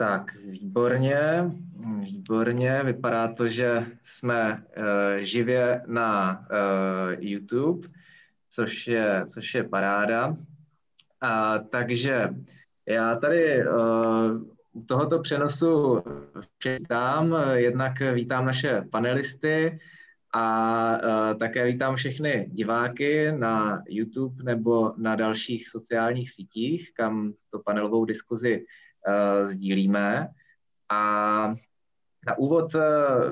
Tak, výborně, výborně. Vypadá to, že jsme uh, živě na uh, YouTube, což je, což je paráda. A, takže já tady uh, u tohoto přenosu vítám, jednak vítám naše panelisty a uh, také vítám všechny diváky na YouTube nebo na dalších sociálních sítích, kam to panelovou diskuzi uh, sdílíme. A na úvod uh,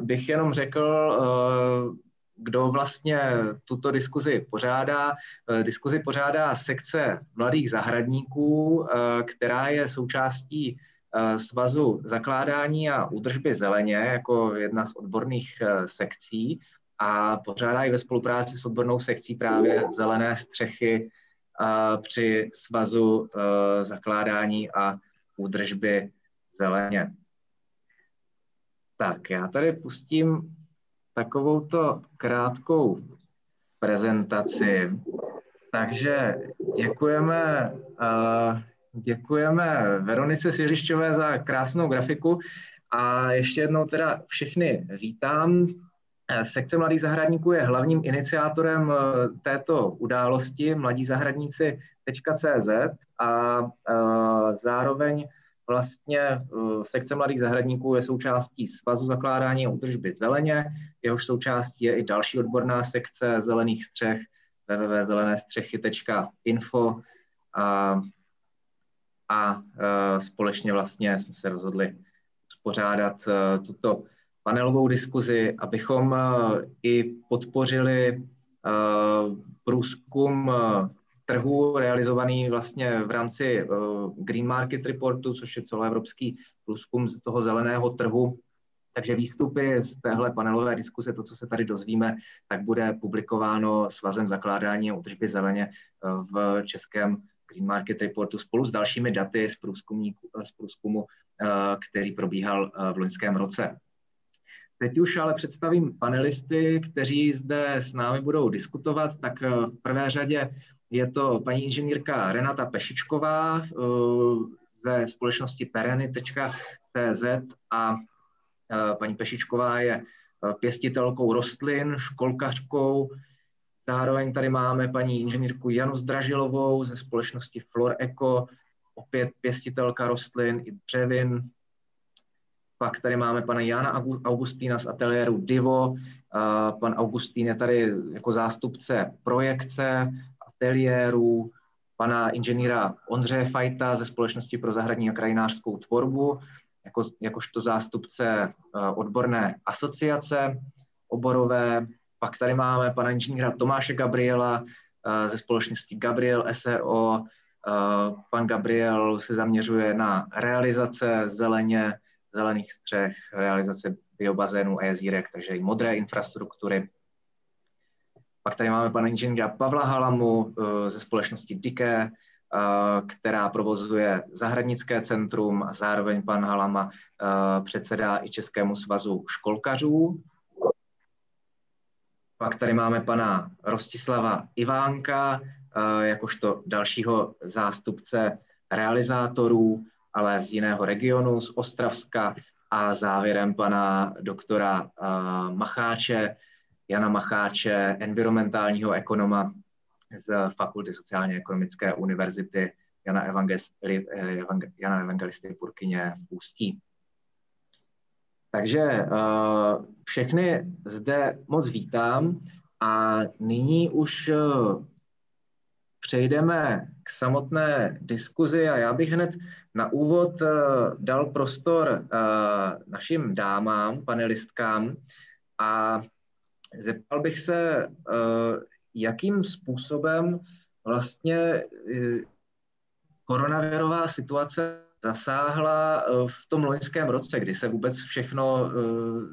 bych jenom řekl, uh, kdo vlastně tuto diskuzi pořádá. Diskuzi pořádá sekce mladých zahradníků, která je součástí Svazu zakládání a údržby zeleně jako jedna z odborných sekcí a pořádá i ve spolupráci s odbornou sekcí právě zelené střechy při Svazu zakládání a údržby zeleně. Tak, já tady pustím takovouto krátkou prezentaci. Takže děkujeme, uh, děkujeme Veronice Silišťové za krásnou grafiku a ještě jednou teda všechny vítám. Sekce Mladých zahradníků je hlavním iniciátorem této události. Mladí zahradníci.cz a zároveň Vlastně sekce mladých zahradníků je součástí Svazu zakládání a údržby zeleně, jehož součástí je i další odborná sekce zelených střech www.zelenestřechy.info a, a společně vlastně jsme se rozhodli uspořádat uh, tuto panelovou diskuzi, abychom i podpořili průzkum trhu realizovaný vlastně v rámci Green Market Reportu, což je celoevropský průzkum z toho zeleného trhu. Takže výstupy z téhle panelové diskuse, to, co se tady dozvíme, tak bude publikováno svazem zakládání a údržby zeleně v českém Green Market Reportu spolu s dalšími daty z, z průzkumu, který probíhal v loňském roce. Teď už ale představím panelisty, kteří zde s námi budou diskutovat. Tak v prvé řadě je to paní inženýrka Renata Pešičková eh, ze společnosti tereny.cz a eh, paní Pešičková je eh, pěstitelkou rostlin, školkařkou. Zároveň tady máme paní inženýrku Janu Zdražilovou ze společnosti Flor Eco, opět pěstitelka rostlin i dřevin. Pak tady máme pana Jana Augustína z ateliéru Divo. Pan Augustín je tady jako zástupce projekce ateliérů, pana inženýra Ondřeje Fajta ze Společnosti pro zahradní a krajinářskou tvorbu, jako, jakožto zástupce uh, odborné asociace oborové. Pak tady máme pana inženýra Tomáše Gabriela uh, ze společnosti Gabriel SRO. Uh, pan Gabriel se zaměřuje na realizace zeleně, zelených střech, realizace biobazénů a jezírek, takže i modré infrastruktury. Pak tady máme pana inženýra Pavla Halamu eh, ze společnosti Dike, eh, která provozuje zahradnické centrum a zároveň pan Halama eh, předsedá i Českému svazu školkařů. Pak tady máme pana Rostislava Ivánka, jakožto dalšího zástupce realizátorů, ale z jiného regionu, z Ostravska a závěrem pana doktora Macháče, Jana Macháče, environmentálního ekonoma z Fakulty sociálně-ekonomické univerzity Jana, Evangeli, eh, Jana Evangelisty Purkyně v Ústí. Takže uh, všechny zde moc vítám a nyní už přejdeme k samotné diskuzi a já bych hned na úvod uh, dal prostor našim dámám, panelistkám a Zeptal bych se, eh, jakým způsobem vlastně eh, koronavirová situace zasáhla eh, v tom loňském roce, kdy se vůbec všechno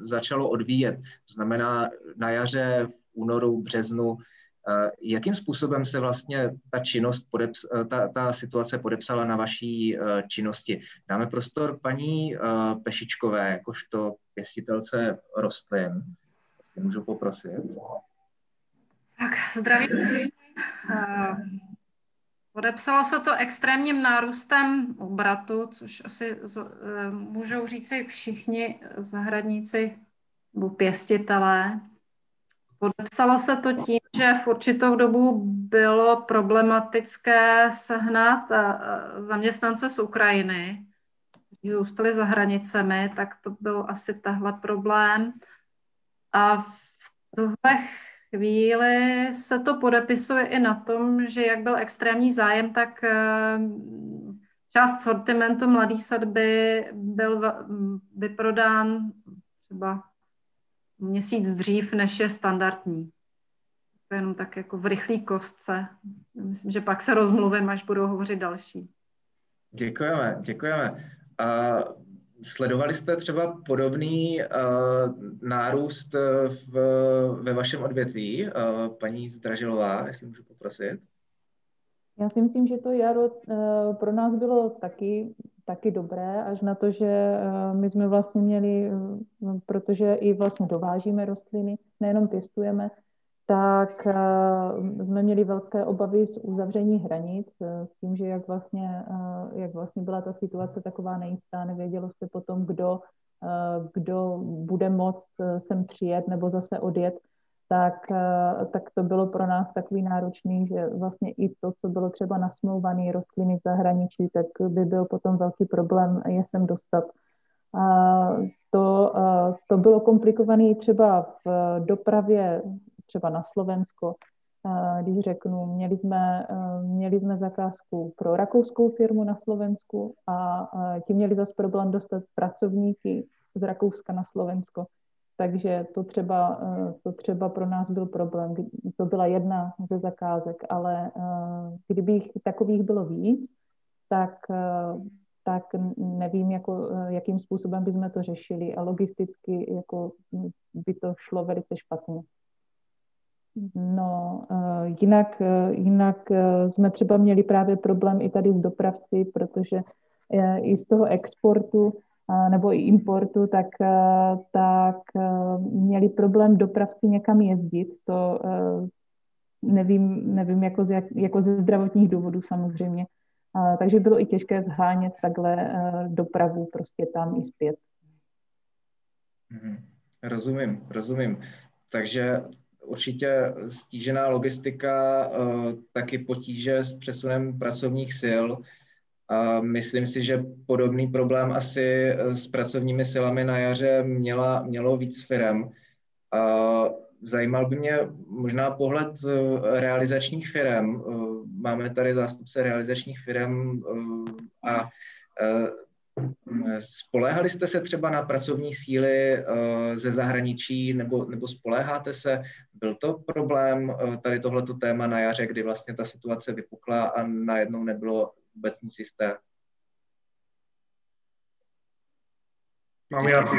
začalo odvíjet. To znamená na jaře, v únoru, březnu. Jakým způsobem se vlastně ta činnost, podeps- ta, ta situace podepsala na vaší činnosti? Dáme prostor paní Pešičkové, jakožto pěstitelce rostlin můžu poprosit. Tak, zdravím. Eh, Podepsalo se to extrémním nárůstem obratu, což asi z, eh, můžou říci všichni zahradníci nebo pěstitelé. Podepsalo se to tím, že v určitou dobu bylo problematické sehnat eh, zaměstnance z Ukrajiny, kteří zůstali za hranicemi, tak to byl asi tahle problém. A v tuhle chvíli se to podepisuje i na tom, že jak byl extrémní zájem, tak eh, část sortimentu Mladý sadby byl vyprodán třeba měsíc dřív, než je standardní. To je jenom tak jako v rychlý kostce. Myslím, že pak se rozmluvím, až budou hovořit další. Děkujeme, děkujeme. A sledovali jste třeba podobný uh, nárůst v, ve vašem odvětví, uh, paní Zdražilová, jestli můžu poprosit? Já si myslím, že to jaro uh, pro nás bylo taky taky dobré, až na to, že eh, my jsme vlastně měli, eh, protože i vlastně dovážíme rostliny, nejenom pěstujeme, tak eh, jsme měli velké obavy z uzavření hranic, s tím, že jak vlastně, jak vlastně byla ta situace taková nejistá, nevědělo se potom, kdo, kdo bude moct sem přijet nebo zase odjet, tak, eh, tak to bylo pro nás takový náročný, že vlastně i to, co bylo třeba nasmouvané rostliny v zahraničí, tak by byl potom velký problém je sem dostat. A to, eh, to bylo komplikované třeba v dopravě, třeba na Slovensko, když řeknu, měli jsme, eh, měli jsme zakázku pro rakouskou firmu na Slovensku a ti měli zase problém dostat pracovníky z Rakouska na Slovensko. Takže to třeba, eh, to třeba pro nás byl problém. To byla jedna ze zakázek, ale eh, kdybych takových bylo víc, tak, eh, tak nevím, jako, jakým způsobem bychom to řešili a logisticky jako by to šlo velice špatně. No, jinak, jinak jsme třeba měli právě problém i tady s dopravci, protože i z toho exportu nebo i importu, tak, tak měli problém dopravci někam jezdit. To nevím, nevím jako, z, jak, jako ze zdravotních důvodů samozřejmě. Takže bylo i těžké zhánět takhle dopravu prostě tam i zpět. Mhm. Rozumím, rozumím. Takže určitě stížená logistika, taky potíže s přesunem pracovních sil, a myslím si, že podobný problém asi eh, s pracovními silami na jaře měla, mělo víc firm. A zajímal by mě možná pohled eh, realizačních firm. Eh, máme tady zástupce realizačních firm a Spoléhali jste se třeba na pracovní síly ze zahraničí nebo, nebo spoléháte se? Byl to problém tady tohleto téma na jaře, kdy vlastně ta situace vypukla a najednou nebylo vůbec nic jisté. Mám si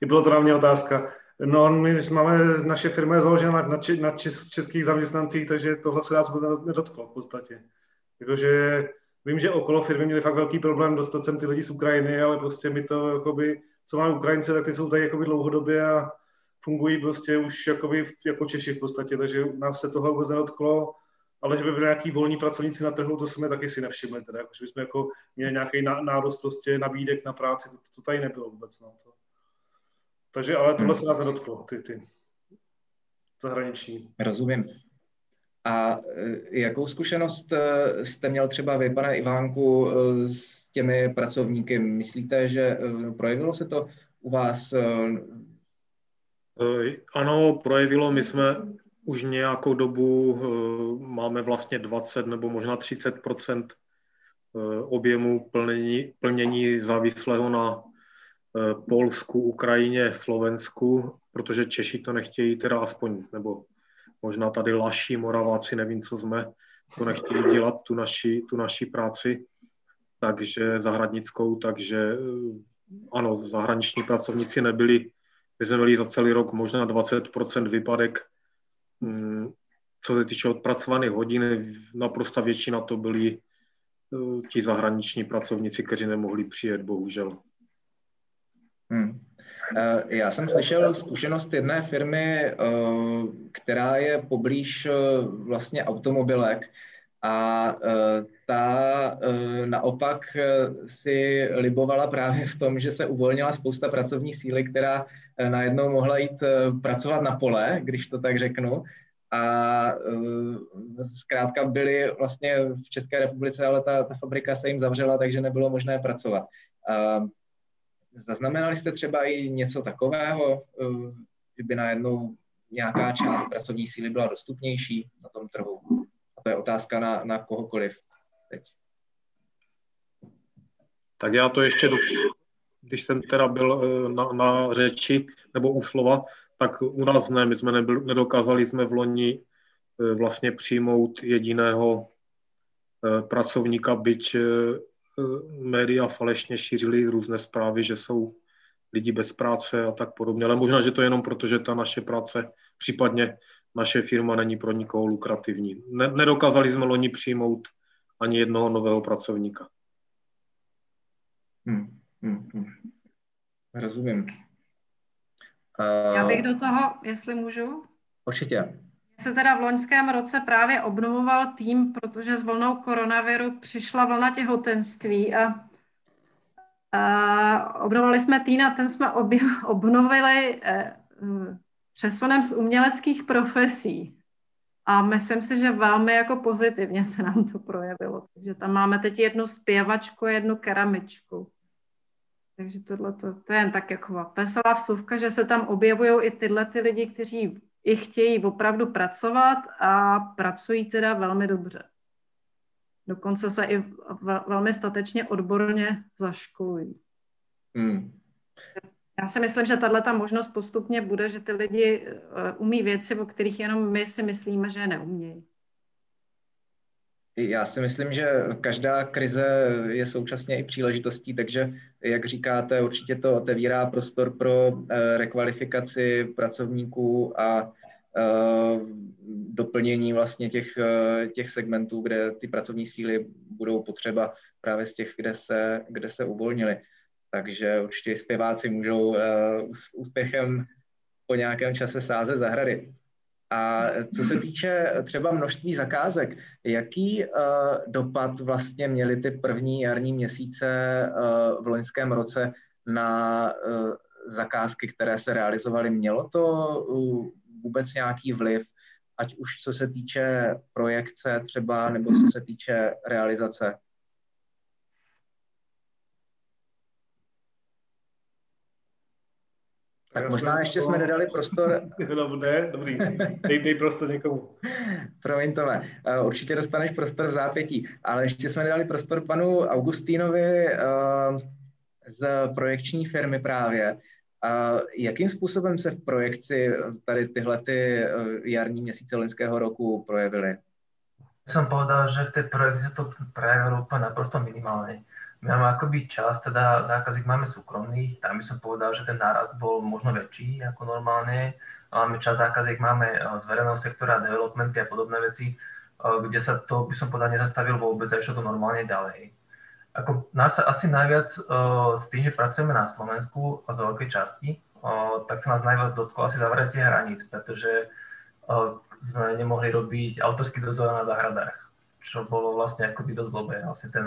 Byla to na mě otázka. No, my máme, naše firma je založena na, na, na čes, českých zaměstnancích, takže tohle se nás vůbec nedotklo v podstatě. Jakože vím, že okolo firmy měli fakt velký problém dostat sem ty lidi z Ukrajiny, ale prostě my to, jakoby, co máme Ukrajince, tak ty jsou tady jakoby dlouhodobě a fungují prostě už jakoby, jako Češi v podstatě, takže nás se tohle vůbec nedotklo ale že by byly nějaký volní pracovníci na trhu, to jsme taky si nevšimli, teda, jako, že bychom jako měli nějaký nárůst prostě nabídek na práci, to, to tady nebylo vůbec. No, to. Takže ale tohle hmm. se nás nedotklo, ty, ty zahraniční. Rozumím. A e, jakou zkušenost e, jste měl třeba vy, pane Ivánku, e, s těmi pracovníky? Myslíte, že projevilo se to u vás? Ano, projevilo. My jsme už nějakou dobu eh, máme vlastně 20 nebo možná 30 eh, objemu plnění, plnění závislého na eh, Polsku, Ukrajině, Slovensku, protože Češi to nechtějí teda aspoň, nebo možná tady Laši, Moraváci, nevím, co jsme, to nechtějí dělat, tu naši, tu naši práci, takže zahradnickou, takže ano, zahraniční pracovníci nebyli, my jsme byli za celý rok možná 20% výpadek co se týče odpracovaných hodin, naprosto většina to byli eh, ti zahraniční pracovníci, kteří nemohli přijet, bohužel. Hmm. Eh, já jsem slyšel zkušenost jedné firmy, eh, která je poblíž vlastně automobilek, A ta naopak si libovala právě v tom, že se uvolnila spousta pracovní síly, která najednou mohla jít pracovat na pole, když to tak řeknu, a zkrátka byly vlastně v České republice, ale ta, ta fabrika se jim zavřela, takže nebylo možné pracovat. Zaznamenali jste třeba i něco takového, že by najednou nějaká část pracovní síly byla dostupnější na tom trhu? A to je otázka na, na kohokoliv teď. Tak já to ještě, do, když jsem teda byl eh, na, na řeči nebo u slova, tak u nás ne, my jsme nebyl, nedokázali jsme v loni eh, vlastně přijmout jediného eh, pracovníka, byť média falešně šířili různé zprávy, že jsou lidi bez práce a tak podobně. Ale možná, že to je jenom proto, že ta naše práce, případně naše firma není pro nikoho lukrativní. Ne, nedokázali jsme loni přijmout ani jednoho nového pracovníka. Hmm, hmm, hmm. Rozumím. Uh, Já bych do toho, jestli můžu? Určitě. Se teda v loňském roce právě obnovoval tým, protože s vlnou koronaviru přišla vlna těhotenství a, a obnovovali jsme tým a ten jsme obě, obnovili eh, přesunem z uměleckých profesí. A myslím si, že velmi jako pozitivně se nám to projevilo. Takže tam máme teď jednu zpěvačku, jednu keramičku. Takže tohle to, je jen tak jako veselá vsuvka, že se tam objevují i tyhle ty lidi, kteří i chtějí opravdu pracovat a pracují teda velmi dobře. Dokonce se i velmi statečně odborně zaškolují. Hmm. Já si myslím, že tahle ta možnost postupně bude, že ty lidi eh, umí věci, o kterých jenom my si myslíme, že je neumějí. Já si myslím, že každá krize je současně i příležitostí, takže, jak říkáte, určitě to otevírá prostor pro eh, rekvalifikaci pracovníků a eh, doplnění vlastně těch, eh, těch segmentů, kde ty pracovní síly budou potřeba právě z těch, kde se, kde se uvolnili. Takže určitě zpěváci můžou úspěchem po nějakém čase sázet zahrady. A co se týče třeba množství zakázek, jaký uh, dopad vlastně měly ty první jarní měsíce uh, v loňském roce na uh, zakázky, které se realizovaly? Mělo to vůbec nějaký vliv, ať už co se týče projekce třeba, nebo co se týče realizace? Tak možná ještě jsme nedali prostor. No, ne, dobrý, dej, dej prostor někomu. Promiň Tome, eh, určitě dostaneš prostor v zápětí, ale ještě jsme nedali prostor panu Augustínovi eh, z projekční firmy právě. Jakým způsobem se v projekci tady tyhle ty eh, jarní měsíce loňského roku projevily? Som povedal, že v tej projekci sa to prejavilo úplne naprosto minimálne my máme akoby čas, teda zákazník máme súkromných, tam by som povedal, že ten nárast bol možno väčší ako normálne. Máme čas zákazník, máme eh, z verejného sektora, developmenty a podobné veci, eh, kde sa to, by som povedal, nezastavil vôbec a išlo to normálne ďalej. Ako nás sa asi najviac uh, s tým, že pracujeme na Slovensku a z veľkej časti, tak sa nás najviac dotklo asi zavretie hraníc, pretože sme nemohli robiť autorský dozor na záhradách, čo bolo vlastne akoby dosť blbé. Vlastne ten,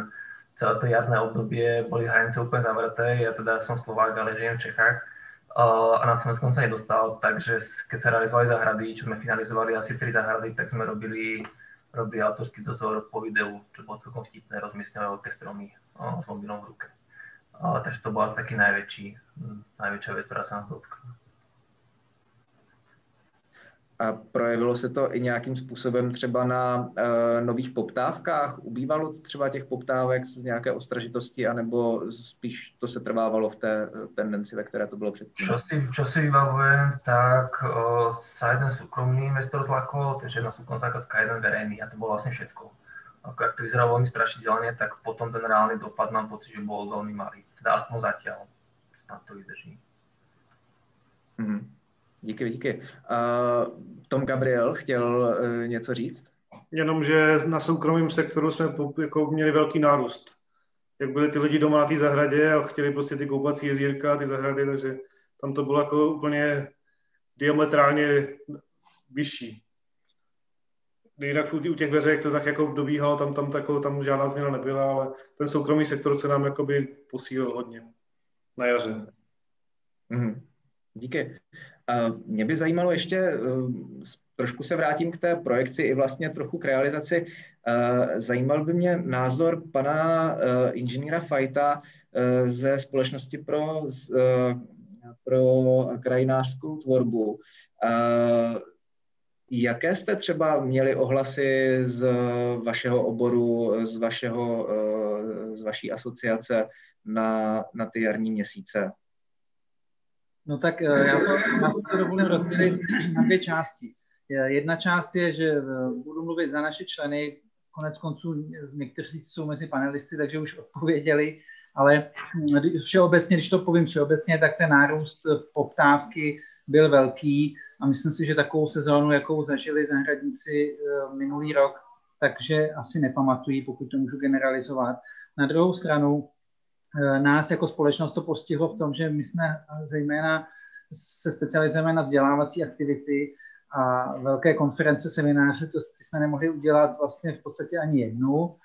celé to jarné obdobie boli hranice úplne zavreté, ja teda som Slovák, ale žijem v Čechách a na Slovensku sa nedostal, takže keď sa realizovali záhrady, čo sme finalizovali asi tri záhrady, tak sme robili, robili autorský dozor po videu, čo bolo celkom vtipné, rozmiestňové veľké stromy s mobilom v ruke. takže to bola taký najväčší, najväčšia vec, ktorá sa nás dotkla. A projevilo se to i nějakým způsobem třeba na uh, nových poptávkách? Ubývalo třeba těch poptávek z nějaké ostražitosti, anebo spíš to se trvávalo v té tendenci, ve které to bylo předtím? Čo si, čo si vybavujem, tak uh, sa jeden súkromný investor zlakol, takže jedna súkromná zákazka, jeden verejný a to bolo vlastne všetko. Ako, ak to vyzeralo veľmi strašidelne, tak potom ten reálny dopad mám pocit, že bol veľmi malý. Teda aspoň zatiaľ. Snad to vydrží. Mm-hmm. Díky, díky. Uh, Tom Gabriel chtěl uh, něco říct? Jenom, že na soukromém sektoru jsme jako měli velký nárůst. Jak byli ty lidi doma na té zahradě a chtěli prostě ty koupací jezírka, ty zahrady, takže tam to bylo jako úplně diametrálně vyšší. jinak u těch veřejek to tak jako dobíhalo, tam, tam, tako, tam žádná změna nebyla, ale ten soukromý sektor se nám jakoby posílil hodně na jaře. Mm, díky. Mě by zajímalo ještě, uh, trošku se vrátím k té projekci i vlastně trochu k realizaci. Uh, zajímal by mě názor pana uh, inženýra Fajta ze společnosti pro, pro krajinářskou tvorbu. Jaké jste třeba měli ohlasy z vašeho oboru, z, vašeho, z vaší asociace na, na ty jarní měsíce? No tak eh, já to, já to dovolím rozdělit na dvě části. Jedna část je, že eh, budu mluvit za naše členy, konec konců někteří jsou mezi panelisty, takže už odpověděli, ale hm, všeobecně, když to povím všeobecně, tak ten nárůst poptávky byl velký a myslím si, že takovou sezónu, jakou zažili zahradníci eh, minulý rok, takže asi nepamatují, pokud to můžu generalizovat. Na druhou stranu Eh, nás jako společnost to postihlo v tom, že my jsme eh, zejména se specializujeme na vzdělávací aktivity a velké konference, semináře, to jsme nemohli udělat vlastně v podstatě ani jednu.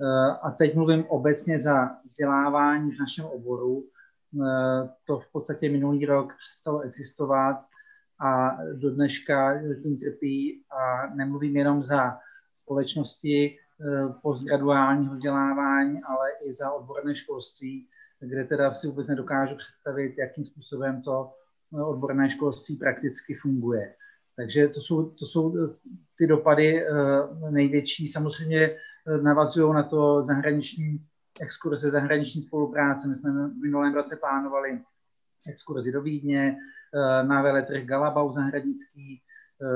Eh, a teď mluvím obecně za vzdělávání v našem oboru. To v podstatě minulý rok přestalo existovat a do dneška tím trpí a nemluvím jenom za společnosti, Eh, postgraduálního vzdělávání, ale i za odborné školství, kde teda si vůbec nedokážu představit, jakým způsobem to eh, odborné školství prakticky funguje. Takže to jsou, to jsou eh, ty dopady největší. Samozřejmě navazují na to zahraniční exkurze, zahraniční spolupráce. My jsme v minulém roce plánovali exkurzi do Vídně, na veletrh Galabau zahradnický,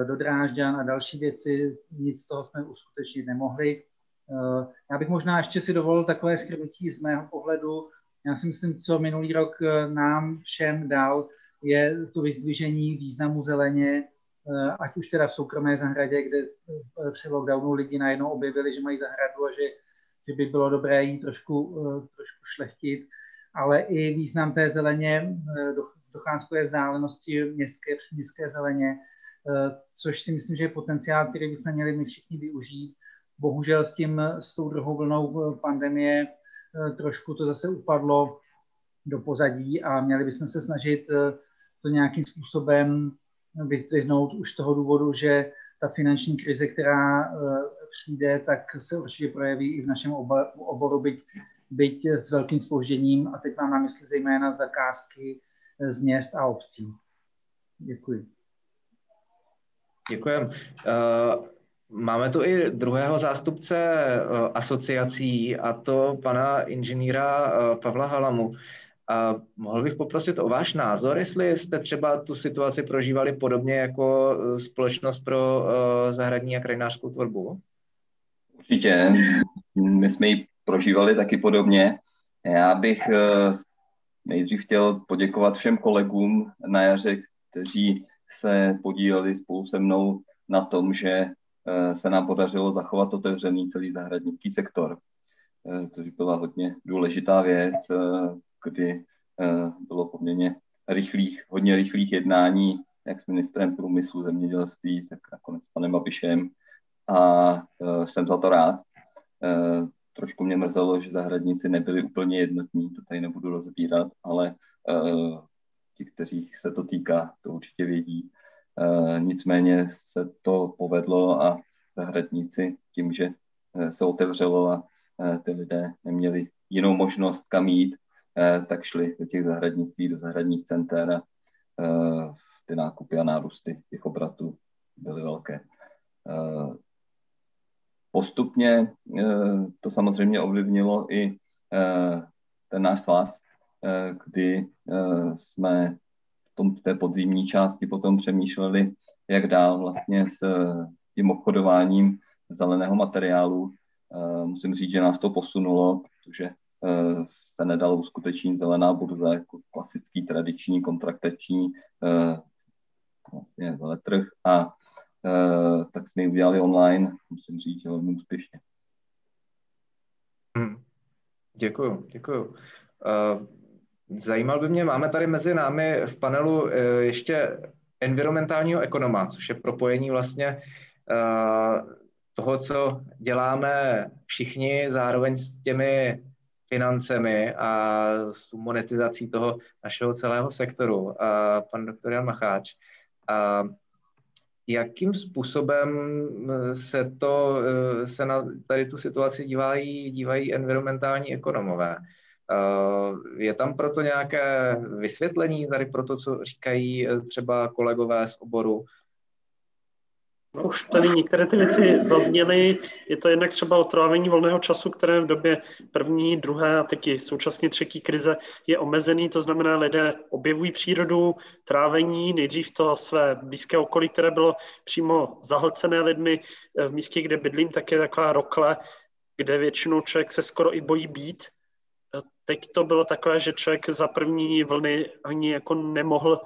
do Drážďan a další věci. Nic z toho jsme uskutečnit nemohli. Eh, já bych možná ještě si dovolil takové skrnutí z mého pohledu. Já si myslím, co minulý rok eh, nám všem dal, je to vyzdvižení významu zeleně, eh, ať už teda v soukromé zahradě, kde při lockdownu lidi najednou objevili, že mají zahradu a že, že by bylo dobré jí trošku, trošku šlechtit, ale i význam té zeleně docházkové vzdálenosti městské, městské zeleně, což si myslím, že je potenciál, který bychom měli my všichni využít Bohužel s tím, s tou druhou vlnou pandemie eh, trošku to zase upadlo do pozadí a měli bychom se snažit eh, to nějakým způsobem vyzdvihnout už z toho důvodu, že ta finanční krize, která eh, přijde, tak se určitě projeví i v našem oboru, byť, byť s velkým spožděním. A teď mám na mysli zejména zakázky z měst a obcí. Děkuji. Děkujem. Uh... Máme tu i druhého zástupce eh, asociací, a to pana inženýra eh, Pavla Halamu. A mohl bych poprosit o váš názor, jestli jste třeba tu situaci prožívali podobně jako eh, společnost pro zahradní a krajinářskou tvorbu? Určitě. My jsme ji prožívali taky podobně. Já bych nejdřív chtěl poděkovat všem kolegům na jaře, kteří se podíleli spolu se mnou na tom, že Eh, se nám podařilo zachovat otevřený celý zahradnický sektor, eh, což byla hodně důležitá věc, eh, kdy bylo poměrně rychlých, hodně rychlých jednání, jak s ministrem průmyslu, zemědělství, tak nakonec s panem Babišem. A jsem za to rád. Trošku mě mrzelo, že zahradníci nebyli úplně jednotní, to tady nebudu rozbírat, ale ti, kteří se to týká, to určitě vědí. Eh, nicméně se to povedlo a zahradníci tím, že eh, se otevřelo a eh, ty lidé neměli jinou možnost kam jít, tak šli do těch zahradnictví, do zahradních center a ty nákupy a nárůsty těch obratů byly velké. Postupně to samozřejmě ovlivnilo i ten náš svaz, kdy jsme tom, v té podzimní části potom přemýšleli, jak dál vlastně s tím obchodováním zeleného materiálu. Eh, musím říct, že nás to posunulo, protože eh, se nedalo uskutečnit zelená burza jako klasický, tradiční, kontraktační eh, vlastně veletrh a tak jsme ji udělali online, musím říct, že velmi úspěšně. Hmm. Děkuju, děkuju. Zajímal by mě, máme tady mezi námi v panelu eh, ještě environmentálního ekonoma, což je propojení vlastně eh, toho, co děláme všichni, zároveň s těmi financemi a s monetizací toho našeho celého sektoru, a pan doktor Jan Macháč. Jakým způsobem se, to, se na tady tu situaci dívají, dívají environmentální ekonomové? Je tam proto nějaké vysvětlení tady pro to, co říkají třeba kolegové z oboru? No, už tady některé ty věci zazněly. Je to jednak třeba otrávení volného času, které v době první, druhé a teď i současně třetí krize je omezený. To znamená, lidé objevují přírodu, trávení, nejdřív to své blízké okolí, které bylo přímo zahlcené lidmi. V místě, kde bydlím, tak je taková rokle, kde většinou člověk se skoro i bojí být. Teď to bylo takové, že člověk za první vlny ani jako nemohl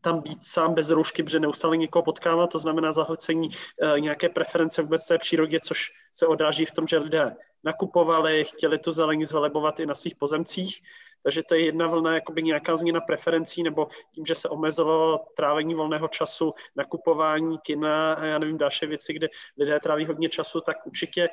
tam být sám bez roušky, protože neustále někoho potkává, to znamená zahlcení e, nějaké preference vůbec té přírodě, což se odráží v tom, že lidé nakupovali, chtěli tu zelení zvelebovat i na svých pozemcích, takže to je jedna vlna, jakoby nějaká změna preferencí, nebo tím, že se omezilo trávení volného času, nakupování kina a já nevím, další věci, kde lidé tráví hodně času, tak určitě e,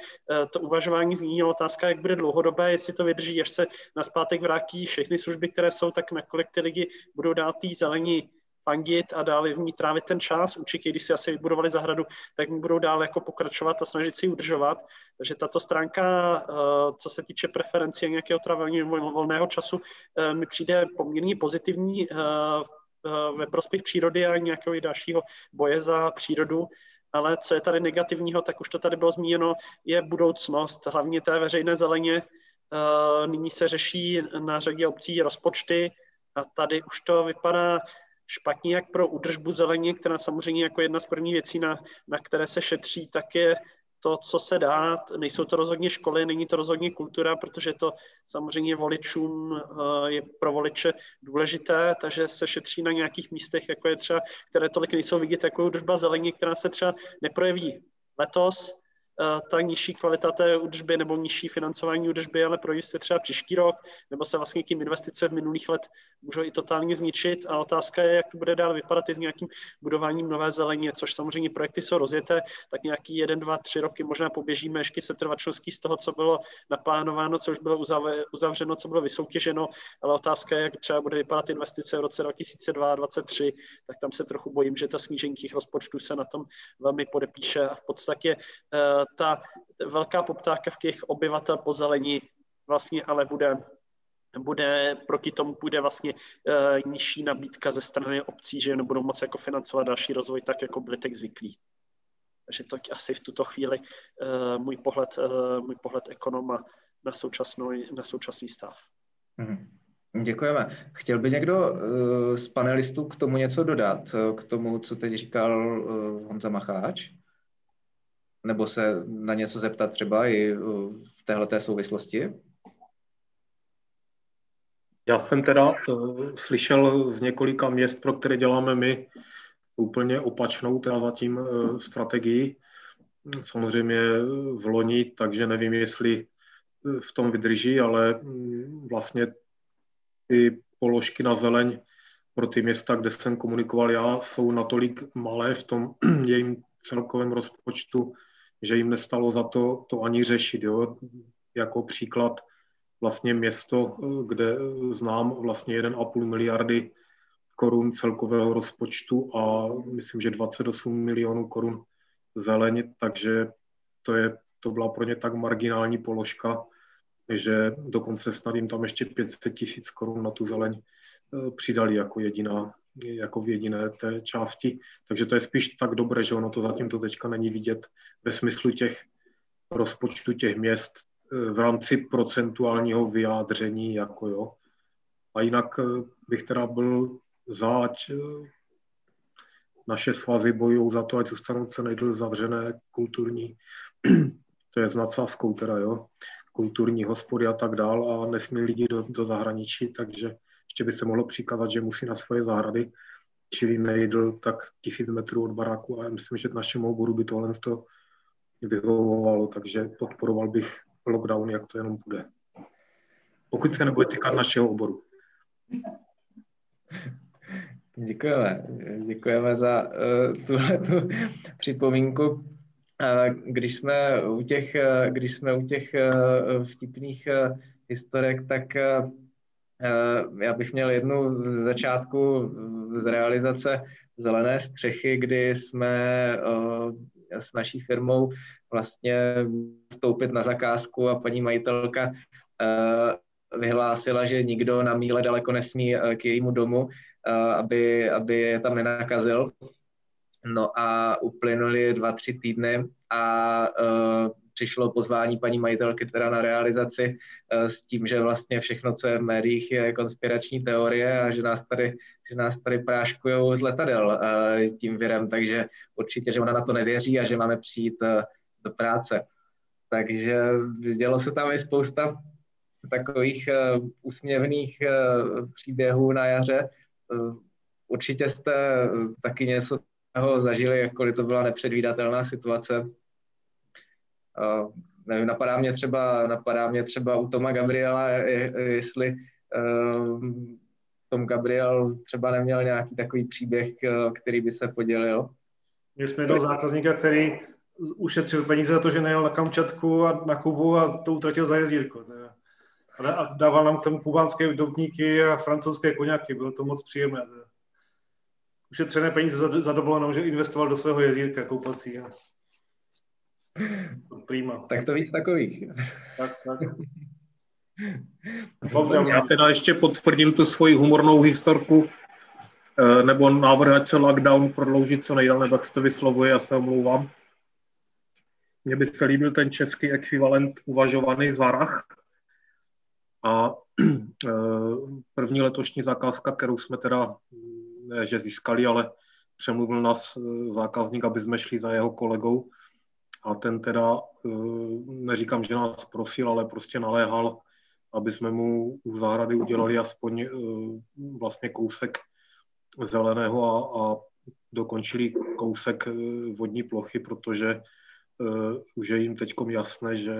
to uvažování zmínilo otázka, jak bude dlouhodobé, jestli to vydrží, až se na zpátek vrátí všechny služby, které jsou, tak nakolik ty lidi budou dát té zelení fandit a dále v ní trávit ten čas. Určitě, když si asi vybudovali zahradu, tak mi budou dále jako pokračovat a snažit si ji udržovat. Takže tato stránka, eh, co se týče preferencí a nějakého trávení volného času, eh, mi přijde poměrně pozitivní eh, ve prospěch přírody a nějakého i dalšího boje za přírodu. Ale co je tady negativního, tak už to tady bylo zmíněno, je budoucnost, hlavně té veřejné zeleně. Nyní se řeší na řadě obcí rozpočty, a tady už to vypadá špatně jak pro údržbu zeleně, která samozřejmě jako jedna z prvních věcí, na, na které se šetří, tak je to, co se dá. Nejsou to rozhodně školy, není to rozhodně kultura, protože to samozřejmě voličům eh, je pro voliče důležité, takže se šetří na nějakých místech, jako je třeba, které tolik nejsou vidět, jako údržba zeleně, která se třeba neprojeví letos, ta nižší kvalita té údržby nebo nižší financování údržby, ale pro jistě třeba příští rok, nebo se vlastně tím investice v minulých let můžou i totálně zničit. A otázka je, jak to bude dál vypadat i s nějakým budováním nové zeleně, což samozřejmě projekty jsou rozjeté, tak nějaký jeden, dva, tři roky možná poběžíme ještě se trvačností z toho, co bylo naplánováno, co už bylo uzavřeno, co bylo vysoutěženo, ale otázka je, jak třeba bude vypadat investice v roce 2022-2023, tak tam se trochu bojím, že ta snížení těch rozpočtů se na tom velmi podepíše a v podstatě eh, ta velká poptávka v těch obyvatel po zelení vlastně ale bude bude, proti tomu bude vlastně uh, nižší nabídka ze strany obcí, že nebudou moci jako financovat další rozvoj tak, jako byli teď zvyklí. Takže to asi v tuto chvíli uh, můj, pohled, uh, můj pohled ekonoma na, současnou, na současný stav. Mm. Děkujeme. Chtěl by někdo z panelistů k tomu něco dodat, k tomu, co teď říkal Honza Macháč? Nebo se na něco zeptat třeba i v téhle souvislosti? Já jsem teda uh, slyšel z několika měst, pro které děláme my, úplně opačnou teda zatím uh, strategii. Samozřejmě v loni, takže nevím, jestli v tom vydrží, ale mm, vlastně ty položky na zeleň pro ty města, kde jsem komunikoval já, jsou natolik malé v tom jejím celkovém rozpočtu, že jim nestalo za to to ani řešit. Jo? Jako příklad vlastně město, kde znám vlastně 1,5 miliardy korun celkového rozpočtu a myslím, že 28 milionů korun zeleň, takže to, je, to byla pro ně tak marginální položka, že dokonce snad jim tam ještě 500 tisíc korun na tu zeleň eh, přidali jako jediná jako v jediné té části. Takže to je spíš tak dobré, že ono to zatím to teďka není vidět ve smyslu těch rozpočtu těch měst eh, v rámci procentuálního vyjádření, jako jo. A jinak eh, bych teda byl záč, eh, naše svazy bojují za to, ať zůstanou co nejdéle zavřené kulturní, to je s nadsázkou teda, jo, kulturní hospody a tak dál a nesmí lidi do, do zahraničí, takže ještě by se mohlo přikázat, že musí na svoje zahrady, čili nejdl tak tisíc metrů od baráku a já myslím, že našemu oboru by tohle to vyhovovalo, takže podporoval bych lockdown, jak to jenom bude. Pokud se nebude týkat našeho oboru. Děkujeme. Děkujeme za uh, tuhle tu připomínku. když jsme u těch, když jsme u těch vtipných historek, tak já bych měl jednu z začátku z realizace zelené střechy, kdy jsme s naší firmou vlastně vstoupit na zakázku a paní majitelka vyhlásila, že nikdo na míle daleko nesmí k jejímu domu, aby, aby je tam nenakazil. No a uplynuly dva, tři týdny a přišlo pozvání paní majitelky teda na realizaci uh, s tím, že vlastně všechno, co je v médiích, je konspirační teorie a že nás tady, že nás tady práškujou z letadel uh, tím virem, takže určitě, že ona na to nevěří a že máme přijít uh, do práce. Takže dělo se tam i spousta takových úsměvných příběhů na jaře. Určitě jste taky něco zažili, jakkoliv to byla nepředvídatelná situace. Uh, nevím, napadá mě třeba, napadá mě třeba u Toma Gabriela, jestli uh, Tom Gabriel třeba neměl nějaký takový příběh, který by se podělil. Měli jsme jednoho zákazníka, který ušetřil peníze za to, že nejel na Kamčatku a na Kubu a to utratil za jezírko. A dával nám k tomu kubánské doutníky a francouzské koněky. Bylo to moc příjemné ušetřené peníze za, za dovolenou, že investoval do svého jezírka koupací. Prima. Tak to víc takových. Tak, tak. Já teda ještě potvrdím tu svoji humornou historku, eh, nebo návrh, ať se lockdown prodloužit co nejdál, nebo jak se to vyslovuje, já se omlouvám. Mně by se líbil ten český ekvivalent uvažovaný Zarach. A eh, první letošní zakázka, kterou jsme teda ne, že získali, ale přemluvil nás eh, zákazník, aby jsme šli za jeho kolegou ten teda, eh, neříkám, že nás prosil, ale prostě naléhal, aby jsme mu u zahrady udělali aspoň eh, vlastně kousek zeleného a, a dokončili kousek vodní plochy, protože už je jim teď jasné, že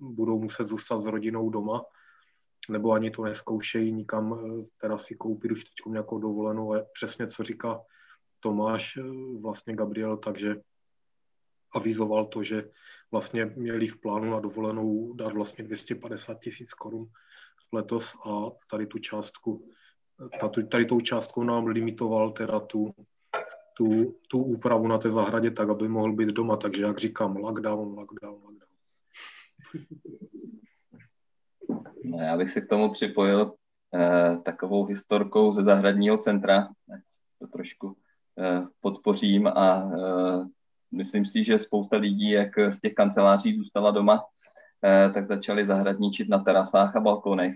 budou muset zůstat s rodinou doma nebo ani to neskoušejí nikam eh, teda si koupit už teď nějakou dovolenou. Je přesně, co říká Tomáš, eh, vlastně Gabriel, takže avizoval to, že vlastně měli v plánu na dovolenou dát vlastně 250 tisíc korun letos a tady tu částku, tady tou částkou nám limitoval teda tu, tu, tu úpravu na té zahradě tak, aby mohl být doma. Takže jak říkám, lockdown, lockdown, lockdown. No, já bych se k tomu připojil eh, takovou historkou ze zahradního centra, to trošku eh, podpořím a eh, myslím si, že spousta lidí, jak z těch kanceláří zůstala doma, eh, tak začali zahradničit na terasách a balkonech,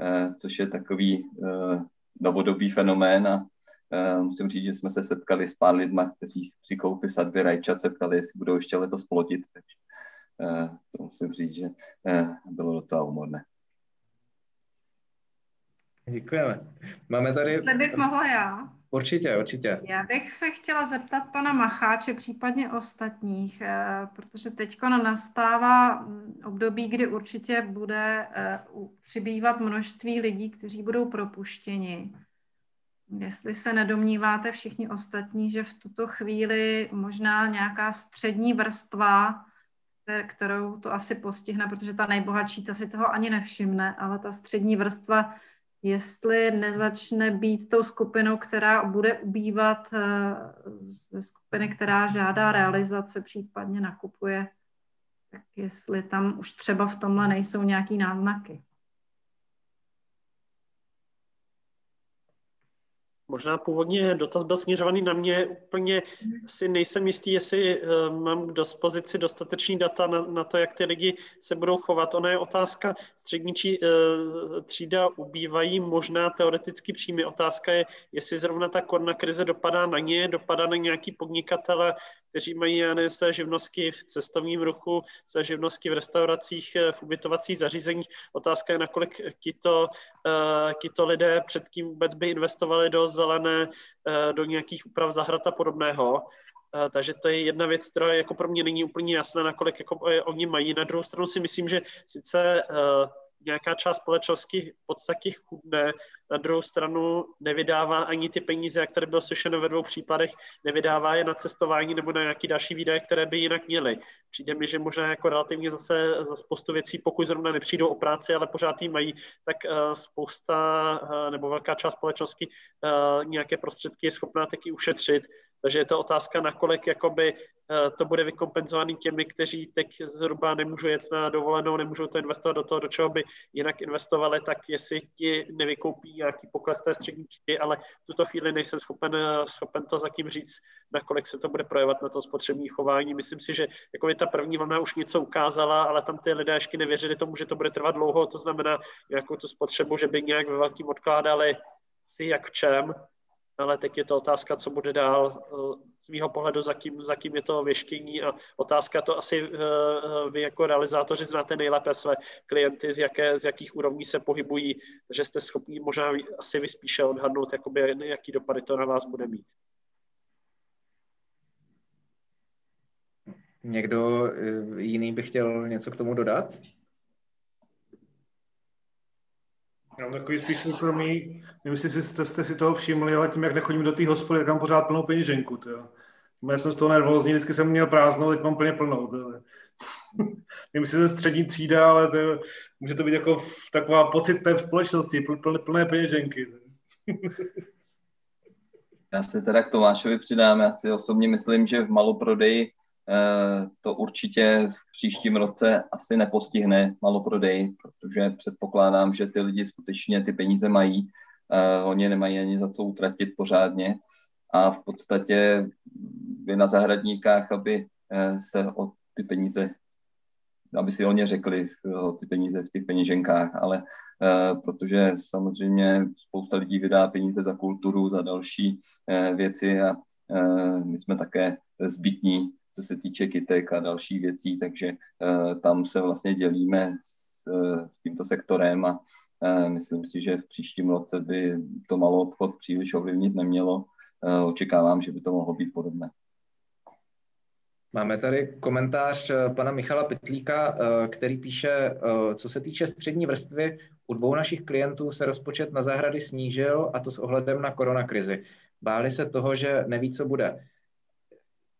eh, což je takový eh, novodobý fenomén a musím říct, že jsme se setkali s pár lidma, kteří při koupi sadby rajčat se ptali, jestli budou ještě letos plodit. Takže to musím říct, že bylo docela humorné. Děkujeme. Máme tady... Jestli bych mohla já. Určitě, určitě. Já bych se chtěla zeptat pana Macháče, případně ostatních, eh, protože teď nastává období, kdy určitě bude eh, přibývat množství lidí, kteří budou propuštěni. Jestli se nedomníváte všichni ostatní, že v tuto chvíli možná nějaká střední vrstva, kterou to asi postihne, protože ta nejbohatší, ta si toho ani nevšimne, ale ta střední vrstva jestli nezačne být tou skupinou, která bude ubývat eh, ze skupiny, která žádá realizace, případně nakupuje, tak jestli tam už třeba v tomhle nejsou nějaký náznaky. Možná původně dotaz byl směřovaný na mě. Úplně si nejsem jistý, jestli uh, mám k dispozici dostatečný data na, na to, jak ty lidi se budou chovat. Ona je otázka, střední či, uh, třída ubývají možná teoreticky příjmy. Otázka je, jestli zrovna ta korona krize dopadá na ně, dopadá na nějaký podnikatele, kteří mají já své živnosti v cestovním ruchu, své živnosti v restauracích, eh, v ubytovacích zařízeních. Otázka je, nakolik tito, tito lidé předtím vůbec by investovali do zelené, eh, do nějakých úprav zahrad a podobného. Eh, takže to je jedna věc, která jako pro mě není úplně jasná, nakolik jako eh, oni mají. Na druhou stranu si myslím, že sice nějaká část společnosti v podstatě chudne, na druhou stranu nevydává ani ty peníze, jak tady bylo slyšeno ve dvou případech, nevydává je na cestování nebo na nějaké další výdaje, které by jinak měly. Přijde mi, že možná jako relativně zase za spoustu věcí, pokud zrovna nepřijdou o práci, ale pořád ji mají, tak uh, spousta uh, nebo velká část společnosti uh, nějaké prostředky je schopná taky ušetřit. Takže je to otázka, nakolik jakoby, to bude vykompenzovaný těmi, kteří teď zhruba nemůžou jet na dovolenou, nemůžou to investovat do toho, do čeho by jinak investovali, tak jestli ti nevykoupí nějaký pokles té střední třídy, ale v tuto chvíli nejsem schopen, schopen to zatím říct, nakolik se to bude projevovat na to spotřební chování. Myslím si, že jako ta první vlna už něco ukázala, ale tam ty lidé ještě nevěřili tomu, že to bude trvat dlouho, to znamená nějakou tu spotřebu, že by nějak ve velkým odkládali si jak v čem, ale teď je to otázka, co bude dál. Z mého pohledu zatím, zatím je to věštění a otázka to asi eh, vy jako realizátoři znáte nejlépe své klienty, z, jaké, z jakých úrovní se pohybují, že jste schopni možná asi vy spíše odhadnout, jakoby, jaký dopady to na vás bude mít. Někdo eh, jiný by chtěl něco k tomu dodat? Já mám takový spíš soukromý, nevím, jestli jste, jste si toho všimli, ale tím, jak nechodím do té hospody, tak mám pořád plnou peněženku. Tjo. Já jsem z toho nervózní, vždycky jsem měl prázdnou, teď mám plně plnou. To. nevím, jestli střední třída, ale to, může to být jako taková pocit té společnosti, plné, plné peněženky. Já se teda k Tomášovi přidám. Já si osobně myslím, že v maloprodeji to určitě v příštím roce asi nepostihne maloprodej, protože předpokládám, že ty lidi skutečně ty peníze mají, eh, oni nemají ani za co utratit pořádně. A v podstatě vy na zahradníkách, aby eh, se o ty peníze, aby si o ně řekli, o ty peníze v těch peněženkách, ale protože samozřejmě spousta lidí vydá peníze za kulturu, za další věci a my jsme také zbytní co se týče kytek a dalších věcí, takže uh, tam se vlastně dělíme s, s tímto sektorem a uh, myslím si, že v příštím roce by to malo obchod příliš ovlivnit nemělo. Očekávám, že by to mohlo být podobné. Máme tady komentář pana Michala Petlíka, který píše, co se týče střední vrstvy, u dvou našich klientů se rozpočet na zahrady snížil a to s ohledem na koronakrizi. Báli se toho, že neví, co bude.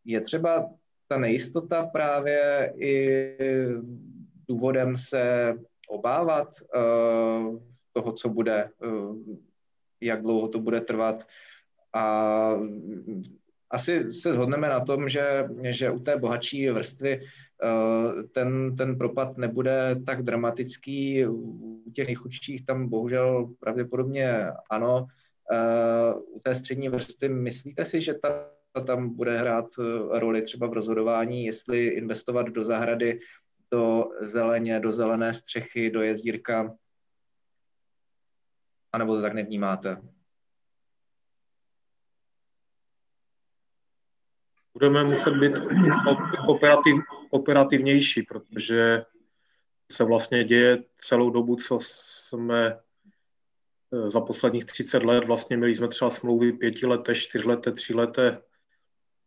Je třeba ta nejistota právě i důvodem se obávat uh, toho, co bude, uh, jak dlouho to bude trvat. A asi se shodneme na tom, že, že u té bohatší vrstvy uh, ten, ten propad nebude tak dramatický. U těch nejchudších tam bohužel pravděpodobně ano. U té střední vrstvy myslíte si, že ta tam bude hrát eh, roli třeba v rozhodování, jestli investovat do zahrady, do zeleně, do zelené střechy, do jezdírka, anebo to tak nevnímáte? Budeme muset být operativ, operativnější, protože se vlastně děje celou dobu, co jsme eh, za posledních 30 let, vlastně měli jsme třeba smlouvy pětileté, čtyřleté, tříleté,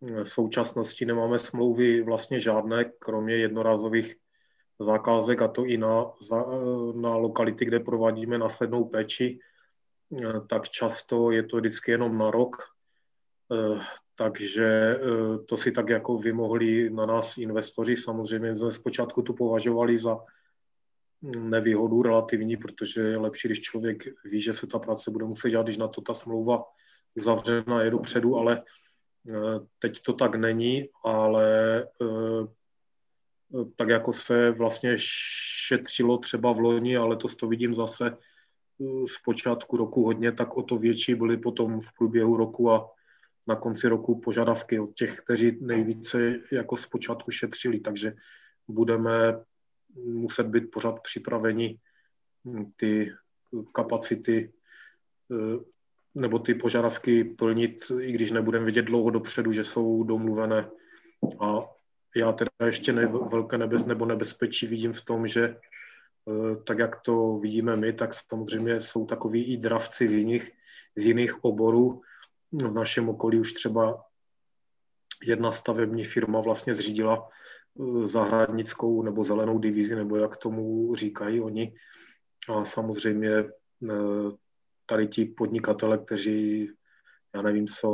v současnosti nemáme smlouvy vlastně žádné, kromě jednorázových zakázek a to i na, na lokality, kde provádíme následnou péči, tak často je to vždycky jenom na rok. Takže to si tak jako vymohli na nás investoři. Samozřejmě jsme zpočátku to považovali za nevýhodu relativní, protože je lepší, když člověk ví, že se ta práce bude muset dělat, když na to ta smlouva uzavřena je dopředu, ale Eh, teď to tak není, ale eh, tak jako se vlastně šetřilo třeba v loni, ale to to vidím zase eh, z počátku roku hodně, tak o to větší byly potom v průběhu roku a na konci roku požadavky od těch, kteří nejvíce jako z počátku šetřili, takže budeme muset být pořád připraveni hm, ty kapacity nebo ty požadavky plnit, i když nebudeme vidět dlouho dopředu, že jsou domluvené. A já teda ještě ne, velké nebez, nebo nebezpečí vidím v tom, že eh, tak, jak to vidíme my, tak samozřejmě jsou takový i dravci z jiných, z jiných oborů. V našem okolí už třeba jedna stavební firma vlastně zřídila eh, zahradnickou nebo zelenou divizi, nebo jak tomu říkají oni, A samozřejmě tady ti podnikatele, kteří, já nevím co,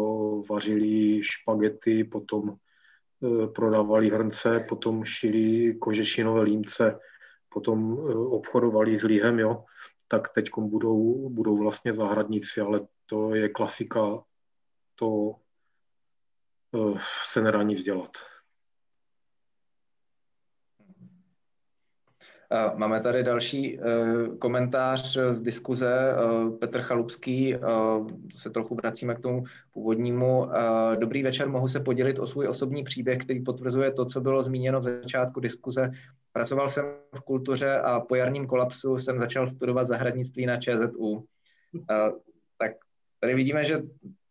vařili špagety, potom prodávali hrnce, potom šili kožešinové límce, potom obchodovali s líhem, jo, tak teď budou, budou vlastně zahradníci, ale to je klasika, to se nedá nic dělat. Máme tady další uh, komentář z diskuze. Uh, Petr Chalupský, uh, se trochu vracíme k tomu původnímu. Dobrý večer, mohu se podělit o svůj osobní příběh, který potvrzuje to, co bylo zmíněno v začátku diskuze. Pracoval jsem v kultuře a po jarním kolapsu jsem začal studovat zahradnictví na ČZU. Tak tady vidíme, že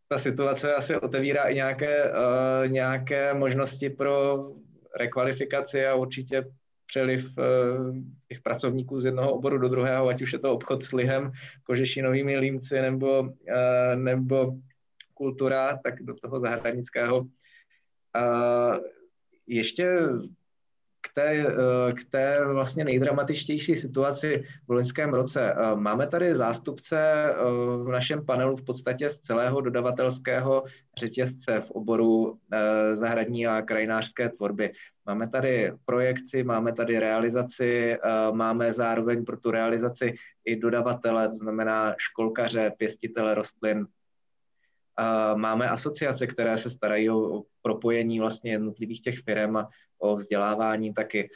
ta situace asi otevírá i nějaké, nějaké možnosti pro rekvalifikaci a určitě přeliv eh, těch pracovníků z jednoho oboru do druhého, ať už je to obchod s lihem, kožešinovými límci nebo, eh, nebo kultura, tak do toho zahradnického. Ještě k té, eh, k té vlastně nejdramatičtější situaci v loňském roce. Máme tady zástupce v našem panelu v podstatě z celého dodavatelského řetězce v oboru zahradní a krajinářské tvorby. Máme tady projekci, máme tady realizaci, eh, máme zároveň pro tu realizaci i dodavatele, to znamená školkaře, pěstitele rostlin. Máme asociace, které se starají o propojení vlastně jednotlivých těch firm a o vzdělávání taky.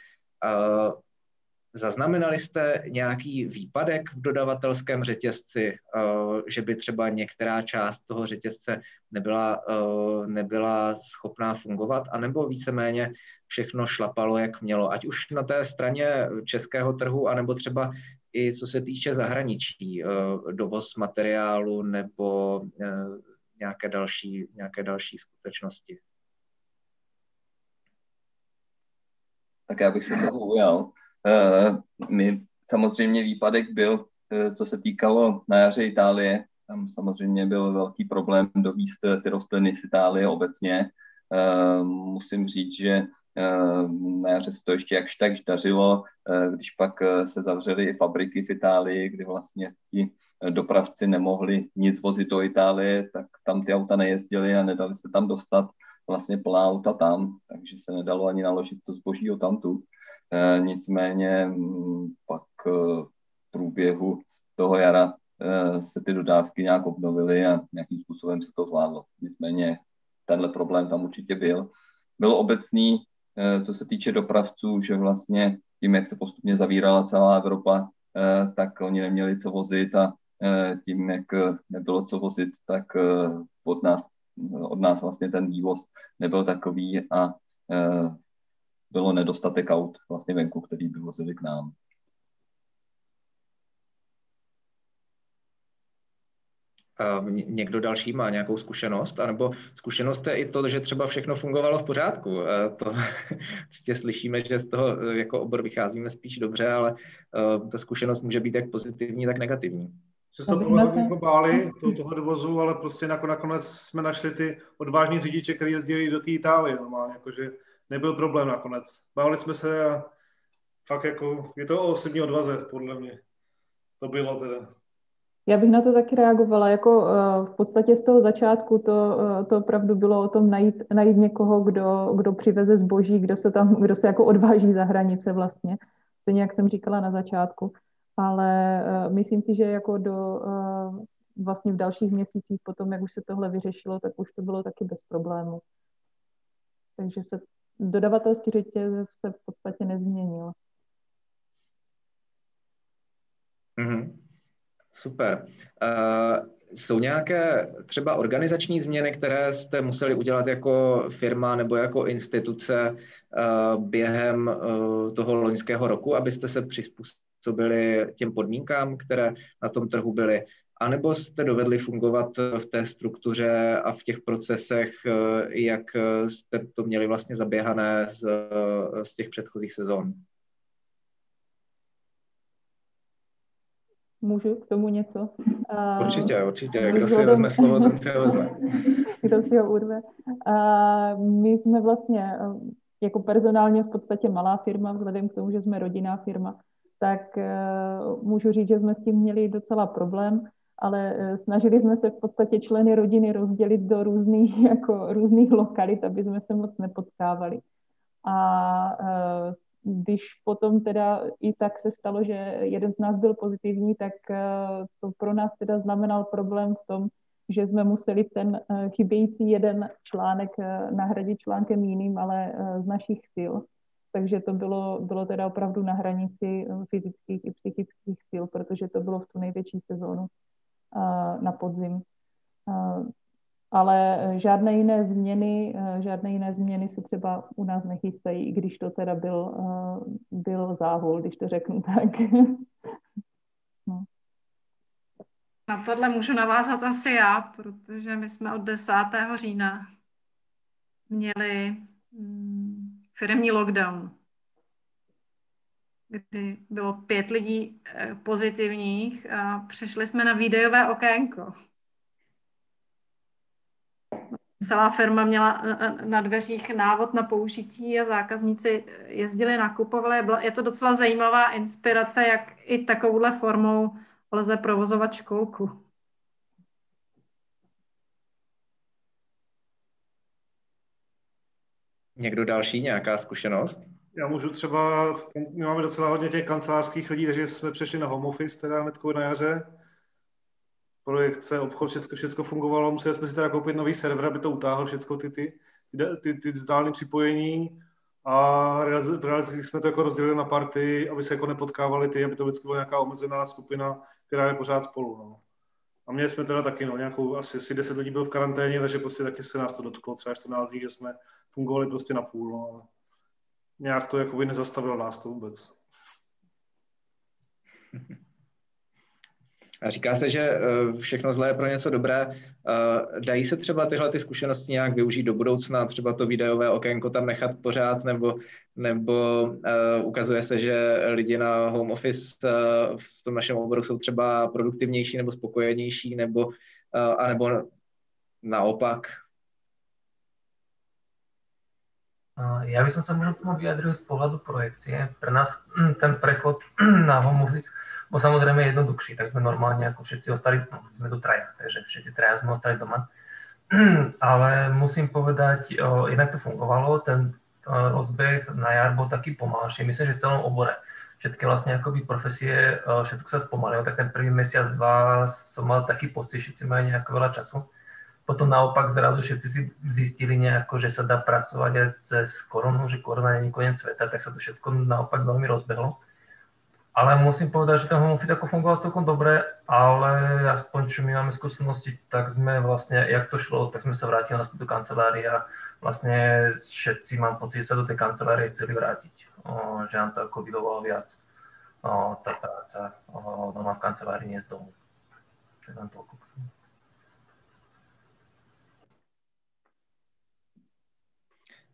Zaznamenali jste nějaký výpadek v dodavatelském řetězci, že by třeba některá část toho řetězce nebyla, nebyla schopná fungovat, anebo víceméně všechno šlapalo, jak mělo, ať už na té straně českého trhu, anebo třeba i co se týče zahraničí, dovoz materiálu nebo nějaké další, nějaké další skutečnosti? Tak já bych se toho ujal. Eh, my samozřejmě výpadek byl, eh, co se týkalo na jaře Itálie, tam samozřejmě byl velký problém dovíst eh, ty rostliny z Itálie obecně. Musím říct, že na jaře se to ještě jakž tak dařilo, když pak se zavřely i fabriky v Itálii, kdy vlastně ti dopravci nemohli nic vozit do Itálie, tak tam ty auta nejezdily a nedali se tam dostat vlastně plná auta tam, takže se nedalo ani naložit to zboží o tamtu. Eh, nicméně mm, pak eh, v průběhu toho jara eh, se ty dodávky nějak obnovily a nějakým způsobem se to zvládlo. Nicméně tenhle problém tam určitě byl. Byl obecný, co se týče dopravců, že vlastně tím, jak se postupně zavírala celá Evropa, tak oni neměli co vozit a tím, jak nebylo co vozit, tak od nás, od nás vlastně ten vývoz nebyl takový a bylo nedostatek aut vlastně venku, který by vozili k nám. Někdo další má nějakou zkušenost, anebo zkušenost je i to, že třeba všechno fungovalo v pořádku. To určitě slyšíme, že z toho e, jako obor vycházíme spíš dobře, ale e, ta zkušenost může být jak pozitivní, tak negativní. Že to bylo jako báli, to, toho dovozu, ale prostě nakonec jsme našli ty odvážní řidiče, kteří jezdili do té Itálie normálně, jakože nebyl problém nakonec. Báli jsme se a fakt jako, je to o osobní odvaze, podle mě. To bylo teda. Já bych na to taky reagovala. Jako uh, v podstatě z toho začátku to, uh, to opravdu bylo o tom najít, najít někoho, kdo, kdo přiveze zboží, kdo se tam, kdo se jako odváží za hranice vlastně. To jak jsem říkala na začátku. Ale uh, myslím si, že jako do vlastně v dalších měsících potom, jak už se tohle vyřešilo, tak už to bylo taky bez problému. Takže se dodavatelský řetězec se v podstatě nezměnil. Mm-hmm. Super. Uh, jsou nějaké třeba organizační změny, které jste museli udělat jako firma nebo jako instituce uh, během uh, toho loňského roku, abyste se přizpůsobili těm podmínkám, které na tom trhu byly? anebo jste dovedli fungovat v té struktuře a v těch procesech, jak jste to měli vlastně zaběhané z, z těch předchozích sezon? Můžu k tomu něco? Určitě, určitě. Kdo si vezme slovo, ten si ho vezme. Kdo si ho urve. My jsme vlastně eh, jako personálně v podstatě malá firma, vzhledem k tomu, že jsme rodinná firma, tak můžu říct, že jsme s tím měli docela problém, ale snažili jsme se v podstatě členy rodiny rozdělit do různých, jako, různých lokalit, aby jsme se moc nepotkávali. A když potom teda i tak se stalo, že jeden z nás byl pozitivní, tak to pro nás teda znamenal problém v tom, že jsme museli ten eh, chybějící jeden článek eh, nahradit článkem jiným, ale eh, z našich sil. Takže to bylo, bylo teda opravdu na hranici fyzických i psychických sil, protože to bylo v tu největší sezónu na podzim. Ale žádné jiné změny, žádné jiné změny se třeba u nás nechystají, i když to teda byl, byl záhul, když to řeknu tak. no. Na tohle můžu navázat asi já, protože my jsme od 10. října měli mm, firmní lockdown, kdy bylo pět lidí eh, pozitivních a přešli jsme na videové okénko. Celá firma měla na dveřích návod na použití a zákazníci jezdili, nakupovali. Je to docela zajímavá inspirace, jak i takovouhle formou lze provozovat školku. Někdo další, nějaká zkušenost? Já můžu třeba, my máme docela hodně těch kancelářských lidí, takže jsme přešli na home office, teda hnedko na jaře. Projekce, obchod, všechno, všechno fungovalo. Museli jsme si teda koupit nový server, aby to utáhl všechno ty, ty, ty, ty, ty připojení. A v realizaci jsme to jako rozdělili na party, aby se jako nepotkávali ty, aby to vždycky byla nějaká omezená skupina, která je pořád spolu. No. A měli jsme teda taky, no, nějakou, asi, asi 10 lidí byl v karanténě, takže prostě taky se nás to dotklo, třeba 14 dní, že jsme fungovali prostě na půl, no, nějak to jakoby nezastavilo nás to vůbec. Říká se, že eh, všechno zlé je pro něco dobré. Eh, dají se třeba tyhle ty zkušenosti nějak využít do budoucna, třeba to videové okénko tam nechat pořád, nebo, nebo uh, ukazuje se, že lidi na home office v tom našem oboru jsou třeba produktivnější nebo spokojenější, nebo, anebo naopak? Já bych se možná tomu vyjadril z pohledu projekcie. Pro nás ten prechod na home office bo samozrejme je jednoduchší, tak sme normálne ako všetci ostali, no, sme tu traja, takže všetci traja sme ostali doma. Ale musím povedať, o, jednak to fungovalo, ten rozbeh na jar bol taký pomalší, myslím, že v celom obore. Všetky vlastne akoby profesie, všetko sa spomalilo, tak ten prvý mesiac, dva som mal taký pocit, všetci majú nejako veľa času. Potom naopak zrazu všetci si zistili nejako, že sa dá pracovať aj cez koronu, že korona je koniec sveta, tak sa to všetko naopak veľmi rozbehlo. Ale musím povedať, že ten home office ako fungoval celkom dobre, ale aspoň čo my máme skúsenosti, tak sme vlastne, jak to šlo, tak sme sa vrátili na do kancelárie a vlastne všetci mám pocit, že sa do tej kancelárie chceli vrátiť, o, že nám to ako vydovalo viac o, tá práca o, doma v kancelárii, nie z domu. Len toľko.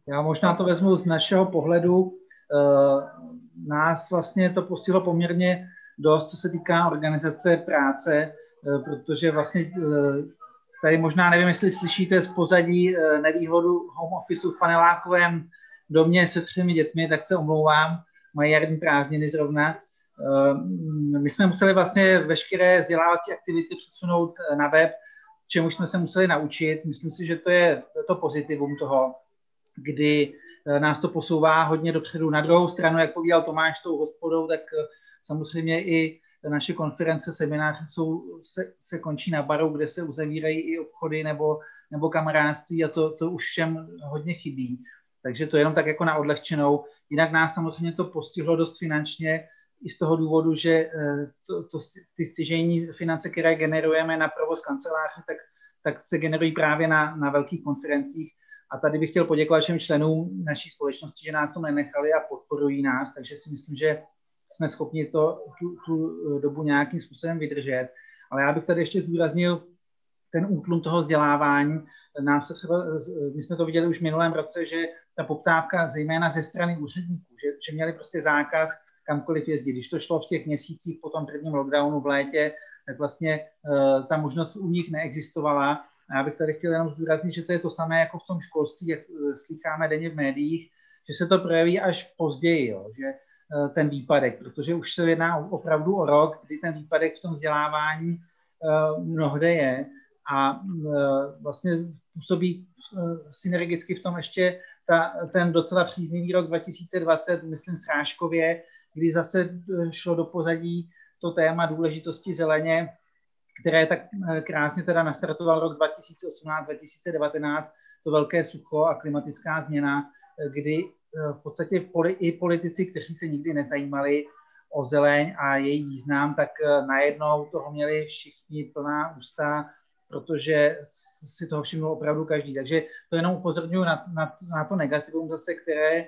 Já možná to vezmu z našeho pohledu. Eh, nás vlastně to postihlo poměrně dost, co se týká organizace práce, eh, protože vlastně eh, tady možná nevím, jestli slyšíte z pozadí nevýhodu home officeu v panelákovém domě se třemi dětmi, tak se omlouvám, mají jarní prázdniny zrovna. My jsme museli vlastně veškeré vzdělávací aktivity přesunout na web, čemu jsme se museli naučit. Myslím si, že to je to pozitivum toho, kdy Eh, nás to posouvá hodně dopředu. Na druhou stranu, jak povídal Tomáš s tou hospodou, tak eh, samozřejmě i naše konference, semináře jsou, se, se končí na baru, kde se uzavírají i obchody nebo, nebo kamarádství a to, to už všem hodně chybí. Takže to jenom tak jako na odlehčenou. Jinak nás samozřejmě to postihlo dost finančně i z toho důvodu, že eh, to, to, ty stěžení finance, které generujeme na provoz kanceláře, tak, tak se generují právě na, na velkých konferencích a tady bych chtěl poděkovat všem členům naší společnosti, že nás to nenechali a podporují nás, takže si myslím, že jsme schopni to, tu, tu dobu nějakým způsobem vydržet. Ale já bych tady ještě zdůraznil ten útlum toho vzdělávání. Třeba, my jsme to viděli už v minulém roce, že ta poptávka zejména ze strany úředníků, že, že měli prostě zákaz kamkoliv jezdit. Když to šlo v těch měsících po tom prvním lockdownu v létě, tak vlastně uh, ta možnost u nich neexistovala a já bych tady chtěl jenom zdůraznit, že to je to samé jako v tom školství, jak eh, slycháme denně v médiích, že se to projeví až později, jo? že ten výpadek, protože už se jedná opravdu o rok, kdy ten výpadek v tom vzdělávání mnohde je a vlastně působí synergicky v tom ještě ta, ten docela příznivý rok 2020, myslím srážkově, kdy zase šlo do pozadí to téma důležitosti zeleně, které tak krásně teda nastartoval rok 2018-2019, to velké sucho a klimatická změna, kdy v podstatě i politici, kteří se nikdy nezajímali o zeleň a její význam, tak najednou toho měli všichni plná ústa, protože si toho všiml opravdu každý. Takže to jenom upozorňuji na, na, na to negativum zase, které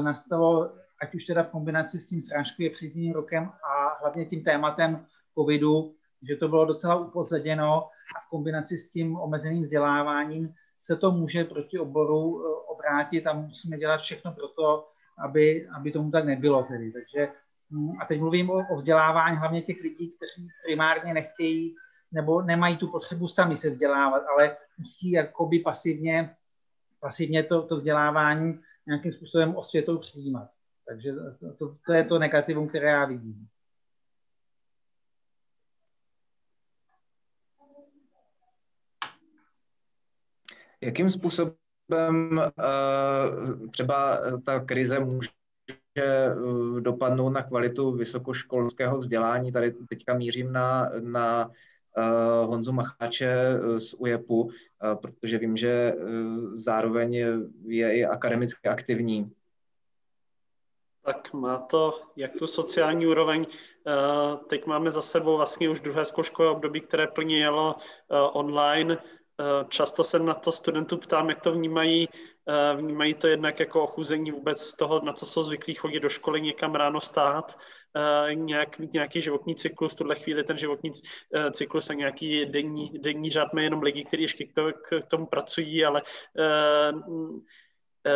nastalo, ať už teda v kombinaci s tím srážkově příznivým rokem a hlavně tím tématem covidu, že to bylo docela upozaděno a v kombinaci s tím omezeným vzděláváním se to může proti oboru eh, obrátit a musíme dělat všechno pro to, aby, aby tomu tak nebylo tedy. Takže, hm, a teď mluvím o, o vzdělávání hlavně těch lidí, kteří primárně nechtějí nebo nemají tu potřebu sami se vzdělávat, ale musí jakoby pasivně, pasivně to, to vzdělávání nějakým způsobem osvětou přijímat. Takže to, to, to je to negativum, které já vidím. Jakým způsobem uh, třeba ta krize může uh, dopadnout na kvalitu vysokoškolského vzdělání? Tady teďka mířím na, na Honzu Macháče z UJEPu, protože vím, že zároveň je i akademicky aktivní. Tak má to jak tu sociální úroveň. Teď máme za sebou vlastně už druhé zkouškové období, které plně jelo online Eh, často se na to studentů ptám, jak to vnímají. Eh, vnímají to jednak jako ochuzení vůbec z toho, na co jsou zvyklí chodit do školy, někam ráno stát, eh, nějak, nějaký životní cyklus. Tuhle chvíli ten životní cyklus a nějaký denní, denní řád jenom lidi, kteří ještě k tomu pracují, ale Eh,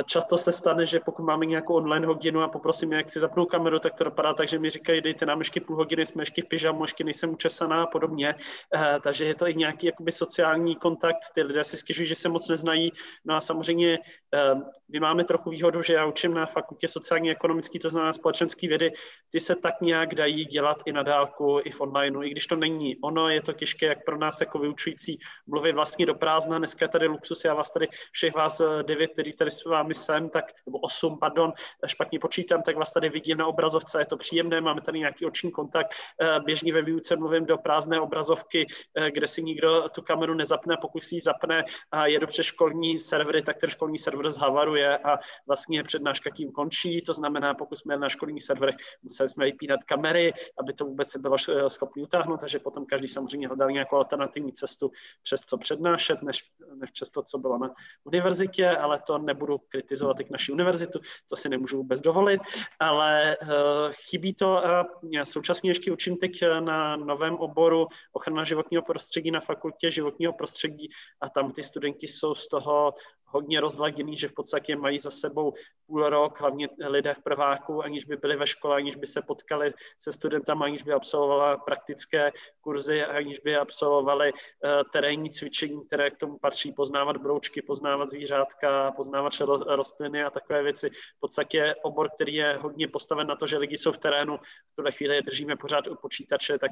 často se stane, že pokud máme nějakou online hodinu a poprosím, jak si zapnou kameru, tak to dopadá tak, že mi říkají, dejte nám ještě půl hodiny, jsme ještě v pyžamu, ještě nejsem učesaná a podobně. Eh, takže je to i nějaký jakoby sociální kontakt, ty lidé si stěžují, že se moc neznají. No a samozřejmě eh, my máme trochu výhodu, že já učím na fakultě sociální ekonomický, to znamená společenský vědy, ty se tak nějak dají dělat i na dálku, i v online, i když to není ono, je to těžké, jak pro nás jako vyučující mluvit vlastně do prázdna. Dneska je tady luxus, já vás tady všech vás devět, který tady s vámi jsem, tak, nebo osm, pardon, špatně počítám, tak vás tady vidím na obrazovce, je to příjemné, máme tady nějaký oční kontakt, eh, běžně ve výuce mluvím do prázdné obrazovky, eh, kde si nikdo tu kameru nezapne, pokud si ji zapne a jedu přes školní servery, tak ten školní server zhavaruje a vlastně přednáška tím končí, to znamená, pokud jsme na školních serverech, museli jsme vypínat kamery, aby to vůbec bylo eh, schopné utáhnout, takže potom každý samozřejmě hledal nějakou alternativní cestu, přes co přednášet, než, než přes to, co bylo na univerzitě, ale to nebudu kritizovat i naši univerzitu, to si nemůžu vůbec dovolit, ale uh, chybí to a já současně ještě učím teď eh, na novém oboru ochrana životního prostředí na fakultě životního prostředí a tam ty studenti jsou z toho hodně rozladěný, že v podstatě mají za sebou půl rok, hlavně lidé v prváku, aniž by byli ve škole, aniž by se potkali se studentama, aniž by absolvovala praktické kurzy, aniž by absolvovali uh, terénní cvičení, které k tomu patří, poznávat broučky, poznávat zvířátka, poznávat rostliny a takové věci. V podstatě obor, který je hodně postaven na to, že lidi jsou v terénu, v tuhle chvíli držíme pořád u počítače, tak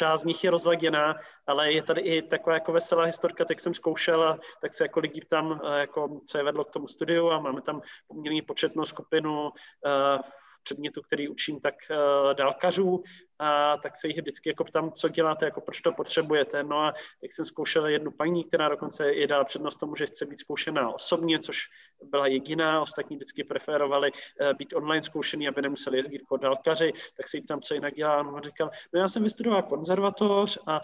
část z nich je rozladěná, ale je tady i taková jako veselá historka, tak jsem zkoušel a tak se jako lidi tam, eh, jako, co je vedlo k tomu studiu a máme tam poměrně početnou skupinu uh, předmětu, který učím, tak uh, dálkařů a tak se jich vždycky jako ptám, co děláte, jako proč to potřebujete. No a jak jsem zkoušel jednu paní, která dokonce je dala přednost tomu, že chce být zkoušená osobně, což byla jediná, ostatní vždycky preferovali uh, být online zkoušený, aby nemuseli jezdit jako dálkaři, tak se jí tam, co jinak dělá. No říkal, no já jsem vystudoval konzervatoř a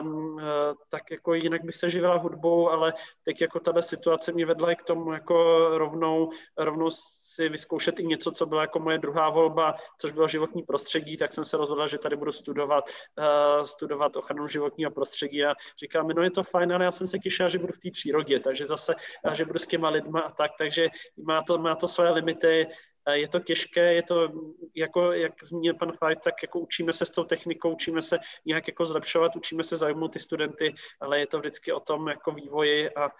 um, tak jako jinak bych se živila hudbou, ale teď jako tato situace mě vedla i k tomu jako rovnou, rovnou si vyzkoušet i něco, co byla jako moje druhá volba, což bylo životní prostředí, tak jsem se rozhodla, že tady budu studovat, uh, studovat ochranu životního prostředí. A říkám no je to fajn, ale já jsem se těšila, že budu v té přírodě, takže zase, že budu s těma lidma a tak, takže má to, má to své limity, eh, je to těžké, je to, jako, jak zmínil pan Fajt, tak jako učíme se s tou technikou, učíme se nějak jako zlepšovat, učíme se zajmout ty studenty, ale je to vždycky o tom jako vývoji a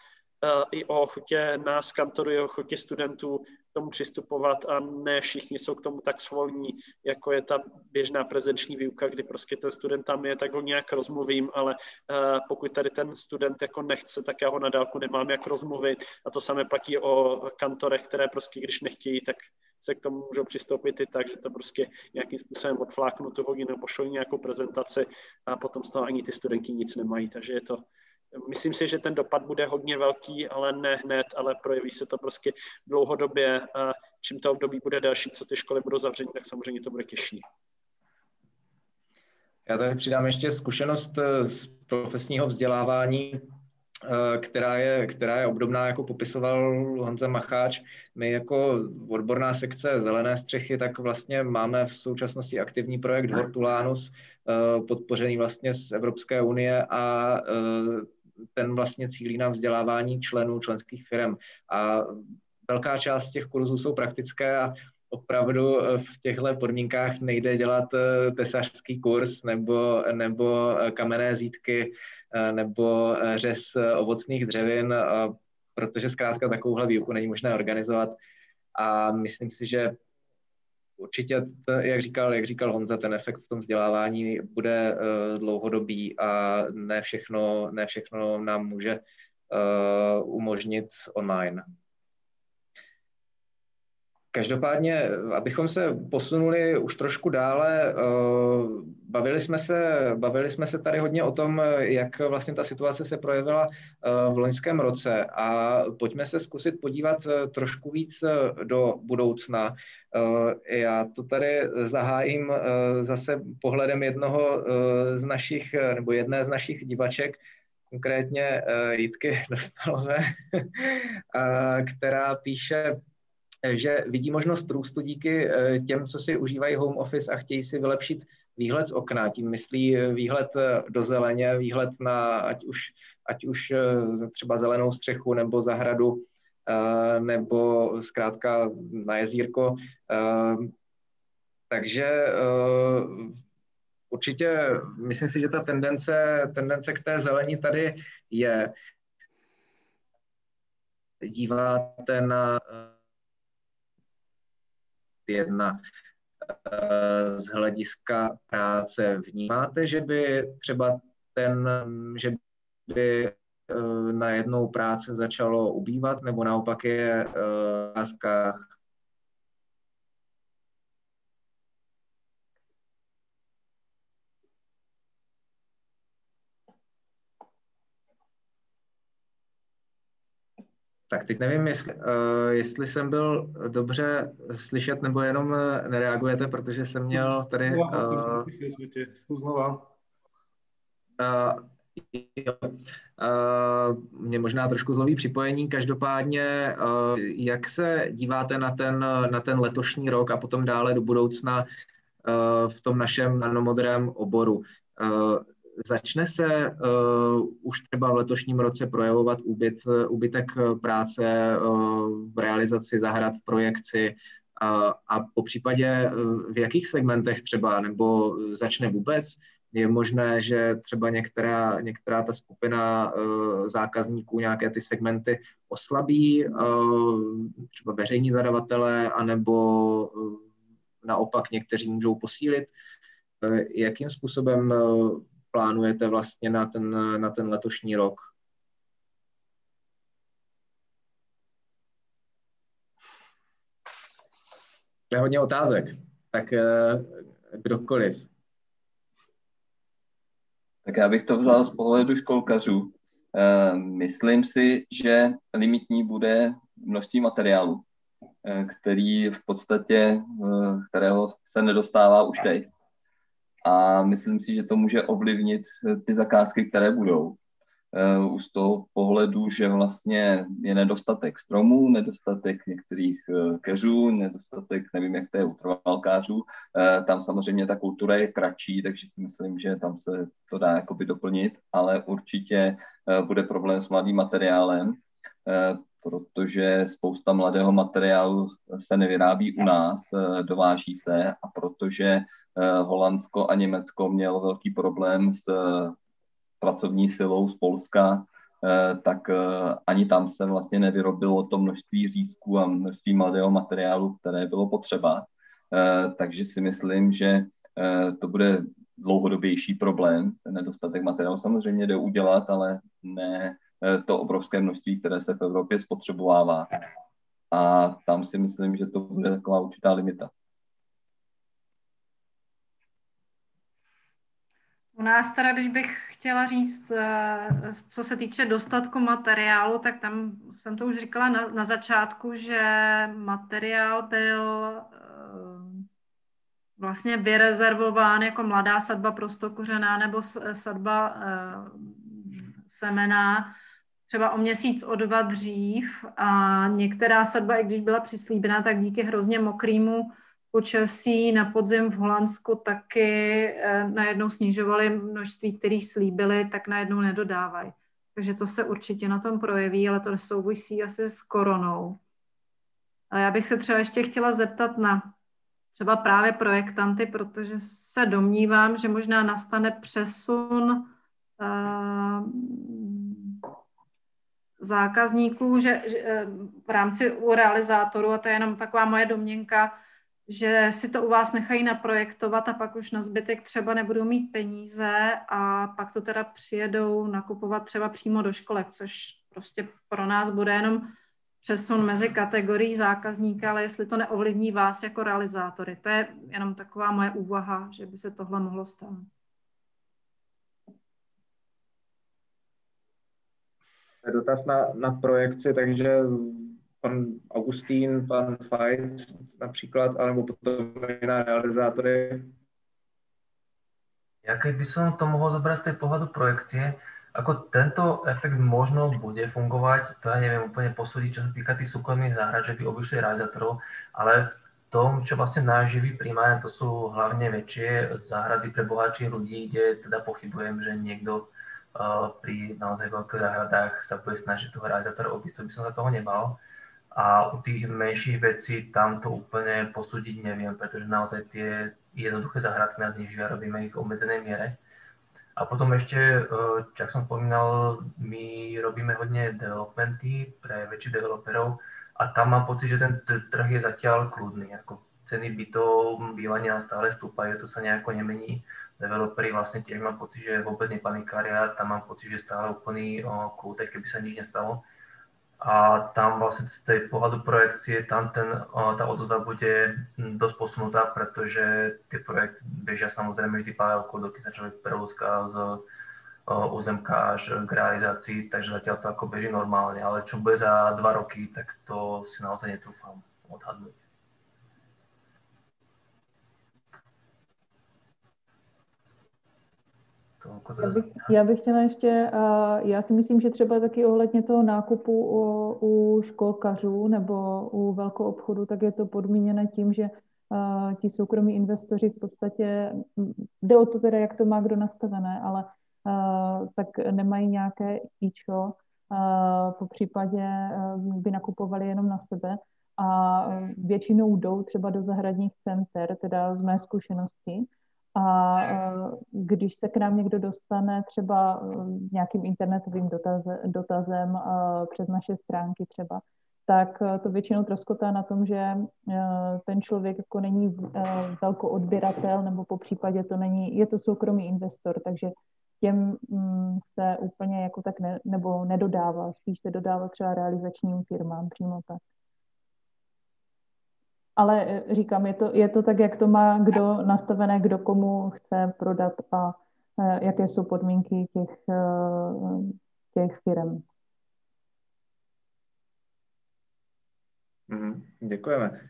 i o ochotě nás kantorů, i o ochotě studentů tomu přistupovat a ne všichni jsou k tomu tak svolní, jako je ta běžná prezenční výuka, kdy prostě ten student tam je, tak ho nějak rozmluvím, ale uh, pokud tady ten student jako nechce, tak já ho na dálku nemám jak rozmluvit. A to samé platí o kantorech, které prostě když nechtějí, tak se k tomu můžou přistoupit i tak, že to prostě nějakým způsobem odfláknu tu hodinu, pošlou nějakou prezentaci a potom z toho ani ty studenti nic nemají, takže je to Myslím si, že ten dopad bude hodně velký, ale ne hned, ale projeví se to prostě dlouhodobě a čím to období bude další, co ty školy budou zavření, tak samozřejmě to bude těžší. Já tady přidám ještě zkušenost eh, z profesního vzdělávání, eh, která je, která je obdobná, jako popisoval Honza Macháč. My jako odborná sekce Zelené střechy, tak vlastně máme v současnosti aktivní projekt Hortulanus, eh, podpořený vlastně z Evropské unie a ten vlastně cílí na vzdělávání členů členských firm. A velká část těch kurzů jsou praktické a opravdu v těchto podmínkách nejde dělat eh, tesařský kurz nebo, nebo eh, kamenné zítky eh, nebo řez ovocných dřevin, protože zkrátka takovouhle výuku není možné organizovat. A myslím si, že určitě, jak říkal, jak říkal Honza, ten efekt v tom vzdělávání bude uh, dlouhodobý a ne všechno, ne všechno nám může uh, umožnit online. Každopádně, abychom se posunuli už trošku dále, uh, bavili jsme se, bavili jsme se tady hodně o tom, jak vlastně ta situace se projevila v loňském roce a pojďme se zkusit podívat trošku víc do budoucna. Eh, já to tady zahájím eh, zase pohledem jednoho eh, z našich, nebo jedné z našich divaček, konkrétně Jitky Dostalové, která píše, že vidí možnost růstu díky těm, co si užívají home office a chtějí si vylepšit výhled z okna. Tím myslí výhled do zeleně, výhled na ať už, ať už třeba zelenou střechu nebo zahradu Eh, nebo zkrátka na jezírko. Eh, takže eh, určitě myslím si, že ta tendence, tendence k té zelení tady je. Díváte na jedna z hlediska práce. Vnímáte, že by třeba ten, že by Eh, najednou práce začalo ubývat, nebo naopak je v eh, Tak teď nevím, jestli, uh, jestli jsem byl dobře slyšet, nebo jenom nereagujete, protože jsem měl tady... Uh, uh, Jo. Mě možná trošku zloví připojení, každopádně, jak se díváte na ten, na ten letošní rok a potom dále do budoucna v tom našem nanomodrém oboru? Začne se uh, už třeba v letošním roce projevovat úbyt, úbytek práce uh, v realizaci zahrad, v projekci uh, a po případě uh, v jakých segmentech třeba, nebo začne vůbec? je možné, že třeba některá, některá ta skupina uh, zákazníků, nějaké ty segmenty oslabí, uh, třeba veřejní zadavatelé, anebo uh, naopak někteří můžou posílit. Uh, jakým způsobem uh, plánujete vlastně na ten, na ten letošní rok? To je hodně otázek, tak uh, kdokoliv. Tak já bych to vzal z pohledu školkařů. Eh, myslím si, že limitní bude množství materiálu, eh, který v podstatě, eh, kterého se nedostává už teď. A myslím si, že to může ovlivnit ty zakázky, které budou. Uh, z toho pohledu, že vlastně je nedostatek stromů, nedostatek některých uh, keřů, nedostatek, nevím, jak to je u trvalkářů. Uh, tam samozřejmě ta kultura je kratší, takže si myslím, že tam se to dá jakoby doplnit, ale určitě bude problém s mladým materiálem, protože spousta mladého materiálu se nevyrábí u nás, dováží se a protože Holandsko a Německo mělo velký problém s pracovní silou z Polska tak ani tam se vlastně nevyrobilo to množství řízků a množství mladého materiálu, které bylo potřeba. Takže si myslím, že to bude dlouhodobější problém. Ten nedostatek materiálu samozřejmě jde udělat, ale ne to obrovské množství, které se v Evropě spotřebovává. A tam si myslím, že to bude taková určitá limita. U nás teda, když bych chtěla říct, eh, co se týče dostatku materiálu, tak tam jsem to už říkala na, na začátku, že materiál byl eh, vlastně vyrezervován jako mladá sadba prostokořená nebo sadba eh, semená třeba o měsíc, o dva dřív. A některá sadba, i když byla přislíbená, tak díky hrozně mokrýmu počasí na podzim v Holandsku taky eh, najednou snižovali množství, který slíbili, tak najednou nedodávají. Takže to se určitě na tom projeví, ale to nesouvisí asi s koronou. A já bych se třeba ještě chtěla zeptat na třeba právě projektanty, protože se domnívám, že možná nastane přesun uh, zákazníků, že, že eh, v rámci u realizátorů, a to je jenom taková moje domněnka, že si to u vás nechají naprojektovat a pak už na zbytek třeba nebudou mít peníze a pak to teda přijedou nakupovat třeba přímo do školek, což prostě pro nás bude jenom přesun mezi kategorií zákazníka, ale jestli to neovlivní vás jako realizátory. To je jenom taková moje úvaha, že by se tohle mohlo stát. Dotaz na, na projekci, takže pan Augustín, pan Fajt například, alebo potom i na realizátory. Ja keď by som to mohol zobrať z tej pohľadu projekcie, ako tento efekt možno bude fungovať, to ja neviem úplne posúdiť, čo sa týka tých súkromných záhrad, že by obišli realizátorov, ale v tom, čo vlastne náš živý primárne, to sú hlavne väčšie záhrady pre bohatších ľudí, kde teda pochybujem, že niekto uh, pri naozaj veľkých záhradách sa bude snažiť toho realizátora obísť, to by som sa toho nebal. A u tých menších vecí tam to úplne posúdiť neviem, pretože naozaj tie jednoduché zahradky nás neživia, robíme ich v obmedzenej miere. A potom ešte, jak som spomínal, my robíme hodne developmenty pre väčších developerov a tam mám pocit, že ten trh je zatiaľ kľudný. Ako ceny bytov, bývania stále stúpajú, to sa nejako nemení. Developeri vlastne tiež mám pocit, že vôbec nepanikária, tam mám pocit, že stále úplný kľud, keby sa nič nestalo a tam vlastne z tej pohľadu projekcie tam ten, tá odozva bude dosť posunutá, pretože tie projekty bežia samozrejme vždy paralelko, doky začali prevozka z územka až k realizácii, takže zatiaľ to ako beží normálne, ale čo bude za dva roky, tak to si naozaj netrúfam odhadnúť. Já bych, já bych chtěla ještě, já si myslím, že třeba taky ohledně toho nákupu u, u školkařů nebo u velkou obchodu, tak je to podmíněné tím, že ti soukromí investoři v podstatě, jde o to teda, jak to má kdo nastavené, ale tak nemají nějaké ičo, po případě by nakupovali jenom na sebe a většinou jdou třeba do zahradních center, teda z mé zkušenosti, a když se k nám někdo dostane třeba nějakým internetovým dotaze, dotazem přes naše stránky třeba, tak to většinou troskotá na tom, že ten člověk jako není velkou odběratel nebo po případě to není, je to soukromý investor, takže těm mm, se úplně jako tak ne, nebo nedodává, spíš se dodává třeba realizačním firmám přímo tak ale eh, říkám, je to, je to tak, jak to má kdo nastavené, kdo komu chce prodat a eh, jaké jsou podmínky těch, eh, těch firm. Mhm, děkujeme.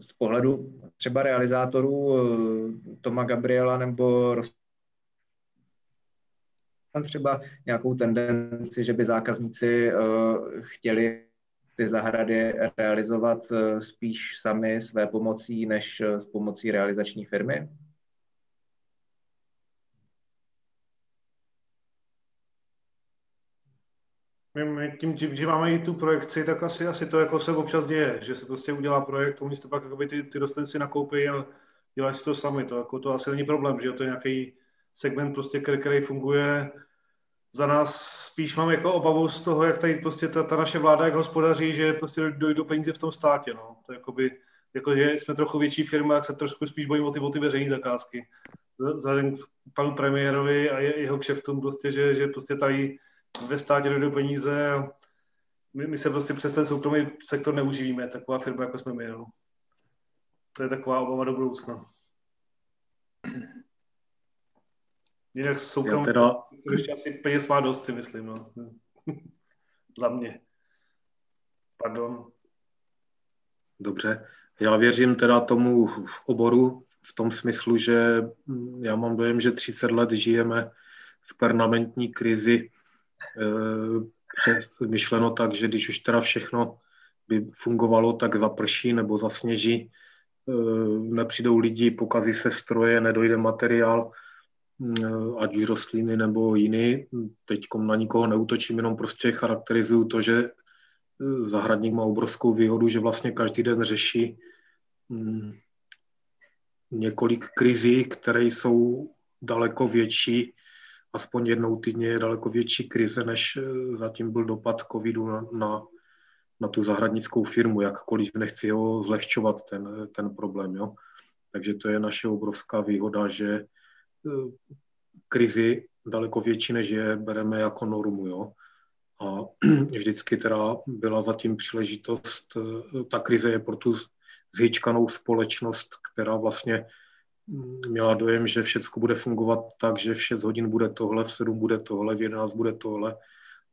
Z pohledu třeba realizátorů Toma Gabriela nebo třeba nějakou tendenci, že by zákazníci chtěli ty zahrady realizovat eh, spíš sami své pomocí, než eh, s pomocí realizační firmy? My tím, že máme i tu projekci, tak asi, asi to jako se občas děje, že se prostě udělá projekt, oni to pak ty, ty rostliny nakoupí a dělají si to sami. To, jako to asi není problém, že to je nějaký segment, prostě, který, který funguje za nás spíš mám jako obavu z toho, jak tady prostě ta, ta naše vláda, jak hospodaří, že prostě dojdou peníze v tom státě, no. To jakoby, jako, že jsme trochu větší firma, jak se trošku spíš bojím o ty, o ty veřejné zakázky. Vzhledem k panu premiérovi a jeho kšeftům prostě, že, že prostě tady ve státě dojdou peníze a my, my se prostě přes ten soukromý sektor neuživíme, taková firma, jako jsme my, no. To je taková obava do budoucna. Jinak soukromý, teda... ještě asi peněz má dost, si myslím, no. Za mě. Pardon. Dobře. Já věřím teda tomu oboru v tom smyslu, že já mám dojem, že 30 let žijeme v permanentní krizi. E, myšleno tak, že když už teda všechno by fungovalo, tak zaprší nebo zasněží, e, nepřijdou lidi, pokazí se stroje, nedojde materiál, Eh, ať už rostliny nebo jiný. Teď na nikoho neutočím, jenom prostě charakterizuju to, že eh, zahradník má obrovskou výhodu, že vlastně každý den řeší hm, několik krizí, které jsou daleko větší, aspoň jednou týdně je daleko větší krize, než eh, zatím byl dopad covidu na, na, na tu zahradnickou firmu, jakkoliv nechci ho zlehčovat, ten, ten problém. Jo. Takže to je naše obrovská výhoda, že krizi daleko větší, než je bereme jako normu. Jo? A vždycky teda byla zatím příležitost, ta krize je pro tu zhyčkanou společnost, která vlastně měla dojem, že všechno bude fungovat tak, že v 6 hodin bude tohle, v 7 bude tohle, v 11 bude tohle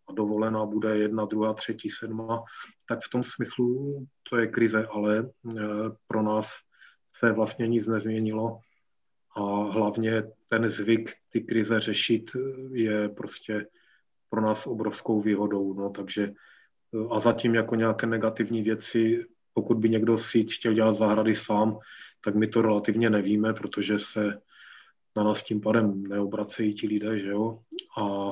a dovolená bude jedna, druhá, třetí, sedma, tak v tom smyslu to je krize, ale e, pro nás se vlastně nic nezměnilo a hlavně ten zvyk ty krize řešit je prostě pro nás obrovskou výhodou. No, takže a zatím jako nějaké negativní věci, pokud by někdo si chtěl dělat zahrady sám, tak my to relativně nevíme, protože se na nás tím pádem neobracejí ti lidé, že jo. A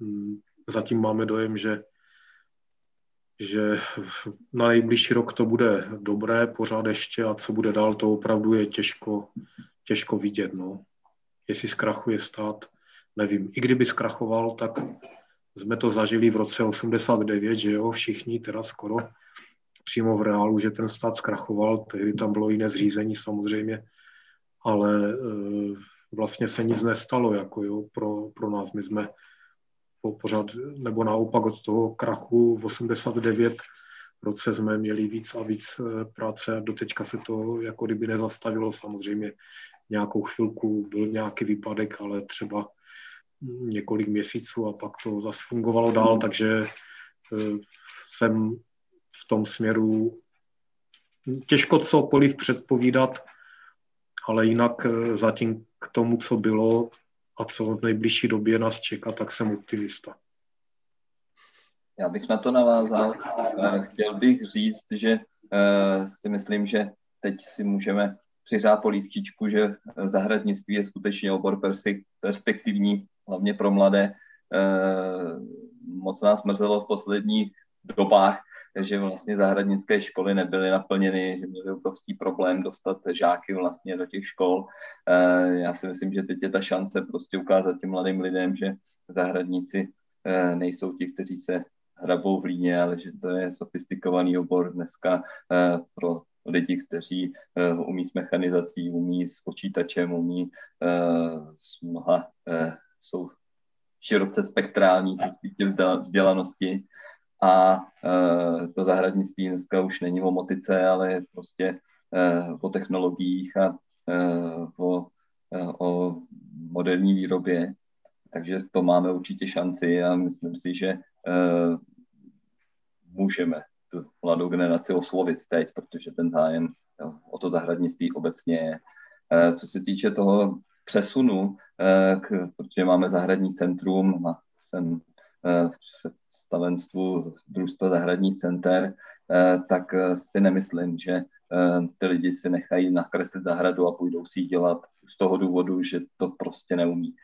mm, zatím máme dojem, že že na nejbližší rok to bude dobré pořád ještě a co bude dál, to opravdu je těžko, těžko vidět. No. Jestli zkrachuje stát, nevím. I kdyby zkrachoval, tak jsme to zažili v roce 89, že jo, všichni teda skoro přímo v reálu, že ten stát zkrachoval, tehdy tam bylo jiné zřízení samozřejmě, ale e, vlastně se nic nestalo jako jo, pro, pro nás. My jsme po pořád, nebo naopak od toho krachu v 89 roce jsme měli víc a víc e, práce. Doteďka se to jako kdyby nezastavilo samozřejmě nějakou chvilku byl nějaký výpadek, ale třeba několik měsíců a pak to zase fungovalo dál, takže eh, jsem v tom směru těžko cokoliv předpovídat, ale jinak eh, zatím k tomu, co bylo a co v nejbližší době nás čeká, tak jsem optimista. Já bych na to navázal. Eh, chtěl bych říct, že si myslím, že teď si můžeme přiřát polívčičku, že zahradnictví je skutečně obor perspektivní, hlavně pro mladé. Eh, moc nás mrzelo v posledních dobách, že vlastně zahradnické školy nebyly naplněny, že měli obrovský problém dostat žáky vlastně do těch škol. Eh, já si myslím, že teď je ta šance prostě ukázat těm mladým lidem, že zahradníci eh, nejsou ti, kteří se hrabou v líně, ale že to je sofistikovaný obor dneska pro lidi, kteří uh, umí s mechanizací, umí s počítačem, umí uh, s mnoha, uh, jsou široce spektrální, se týče vzdělanosti. A uh, to zahradnictví dneska už není o motice, ale je prostě uh, o technologiích a uh, o, uh, o moderní výrobě. Takže to máme určitě šanci a myslím si, že uh, můžeme tu mladou generaci oslovit teď, protože ten zájem o to zahradnictví obecně je. E, co se týče toho přesunu, e, k, protože máme zahradní centrum, a jsem e, v představenstvu družstva zahradních center, tak si nemyslím, že ty lidi si nechají nakreslit zahradu a půjdou si ji dělat z toho důvodu, že to prostě neumí.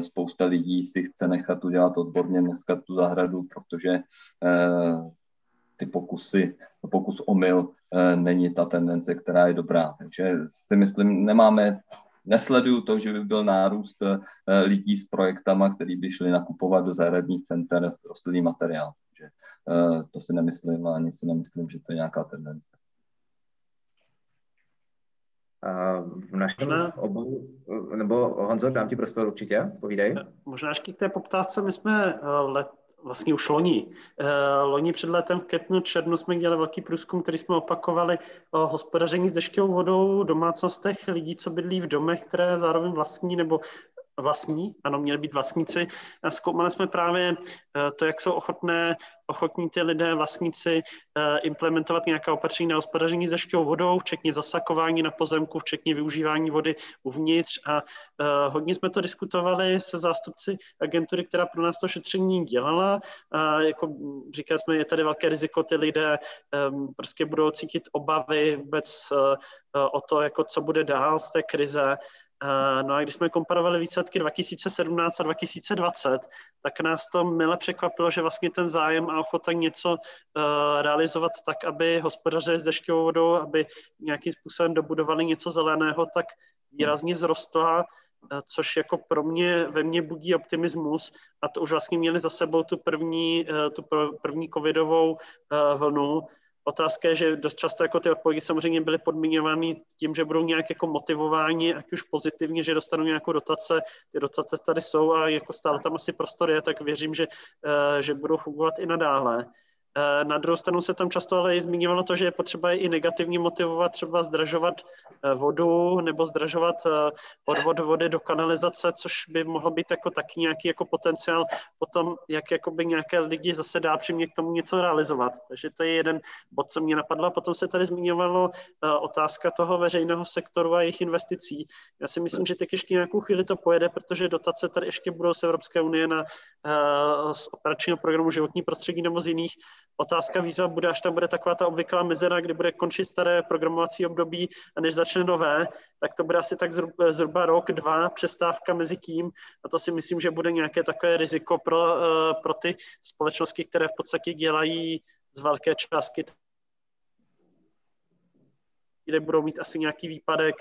Spousta lidí si chce nechat udělat odborně dneska tu zahradu, protože ty pokusy, pokus omyl e, není ta tendence, která je dobrá. Takže si myslím, nemáme nesleduju to, že by byl nárůst lidí s projektama, který by šli nakupovat do zahradních center rostlinný materiál. Takže to si nemyslím a ani si nemyslím, že to je nějaká tendence. v našem oboru, nebo Honzo, dám ti prostor určitě, povídej. Možná ještě k té poptávce, my jsme let, vlastně už loni. Loni před letem v květnu, červnu jsme dělali velký průzkum, který jsme opakovali o hospodaření s dešťovou vodou v domácnostech lidí, co bydlí v domech, které zároveň vlastní nebo vlastní, ano, měli být vlastníci. Zkoumali jsme právě eh, to, jak jsou ochotné, ochotní ty lidé, vlastníci eh, implementovat nějaká opatření na hospodaření s dešťovou vodou, včetně zasakování na pozemku, včetně využívání vody uvnitř a eh, hodně jsme to diskutovali se zástupci agentury, která pro nás to šetření dělala. A jako říkali jsme, je tady velké riziko, ty lidé ehm, prostě budou cítit obavy vůbec o to, jako co bude dál z té krize. No a když jsme komparovali výsledky 2017 a 2020, tak nás to mile překvapilo, že vlastně ten zájem a ochota něco uh, realizovat tak, aby hospodařili s dešťovou vodou, aby nějakým způsobem dobudovali něco zeleného, tak výrazně zrostla, uh, což jako pro mě, ve mně budí optimismus. A to už vlastně měli za sebou tu první, uh, tu první covidovou vlnu, Otázka je, že dost často jako ty odpovědi samozřejmě byly podmiňovány tím, že budou nějak jako motivováni, ať už pozitivně, že dostanou nějakou dotace. Ty dotace tady jsou a jako stále tam asi prostor je, tak věřím, že, eh, že budou fungovat i nadále. Eh, na druhou stranu se tam často ale i zmiňovalo to, že je potřeba i negativně motivovat, třeba zdražovat eh, vodu nebo zdražovat eh, odvod vody do kanalizace, což by mohlo být jako taky nějaký jako potenciál potom, jak jakoby nějaké lidi zase dá přimě k tomu něco realizovat. Takže to je jeden bod, co mě napadlo. Potom se tady zmiňovalo otázka toho veřejného sektoru a jejich investicí. Já si myslím, že teď ještě nějakou chvíli to pojede, protože dotace tady ještě budou z Evropské unie na, z operačního programu životní prostředí nebo z jiných Otázka výzva bude, až tam bude taková ta obvyklá mezera, kdy bude končit staré programovací období a než začne nové, tak to bude asi tak zhruba, zhruba rok, dva, přestávka mezi tím. A to si myslím, že bude nějaké takové riziko pro, eh, pro ty společnosti, které v podstatě dělají z velké částky kde budou mít asi nějaký výpadek,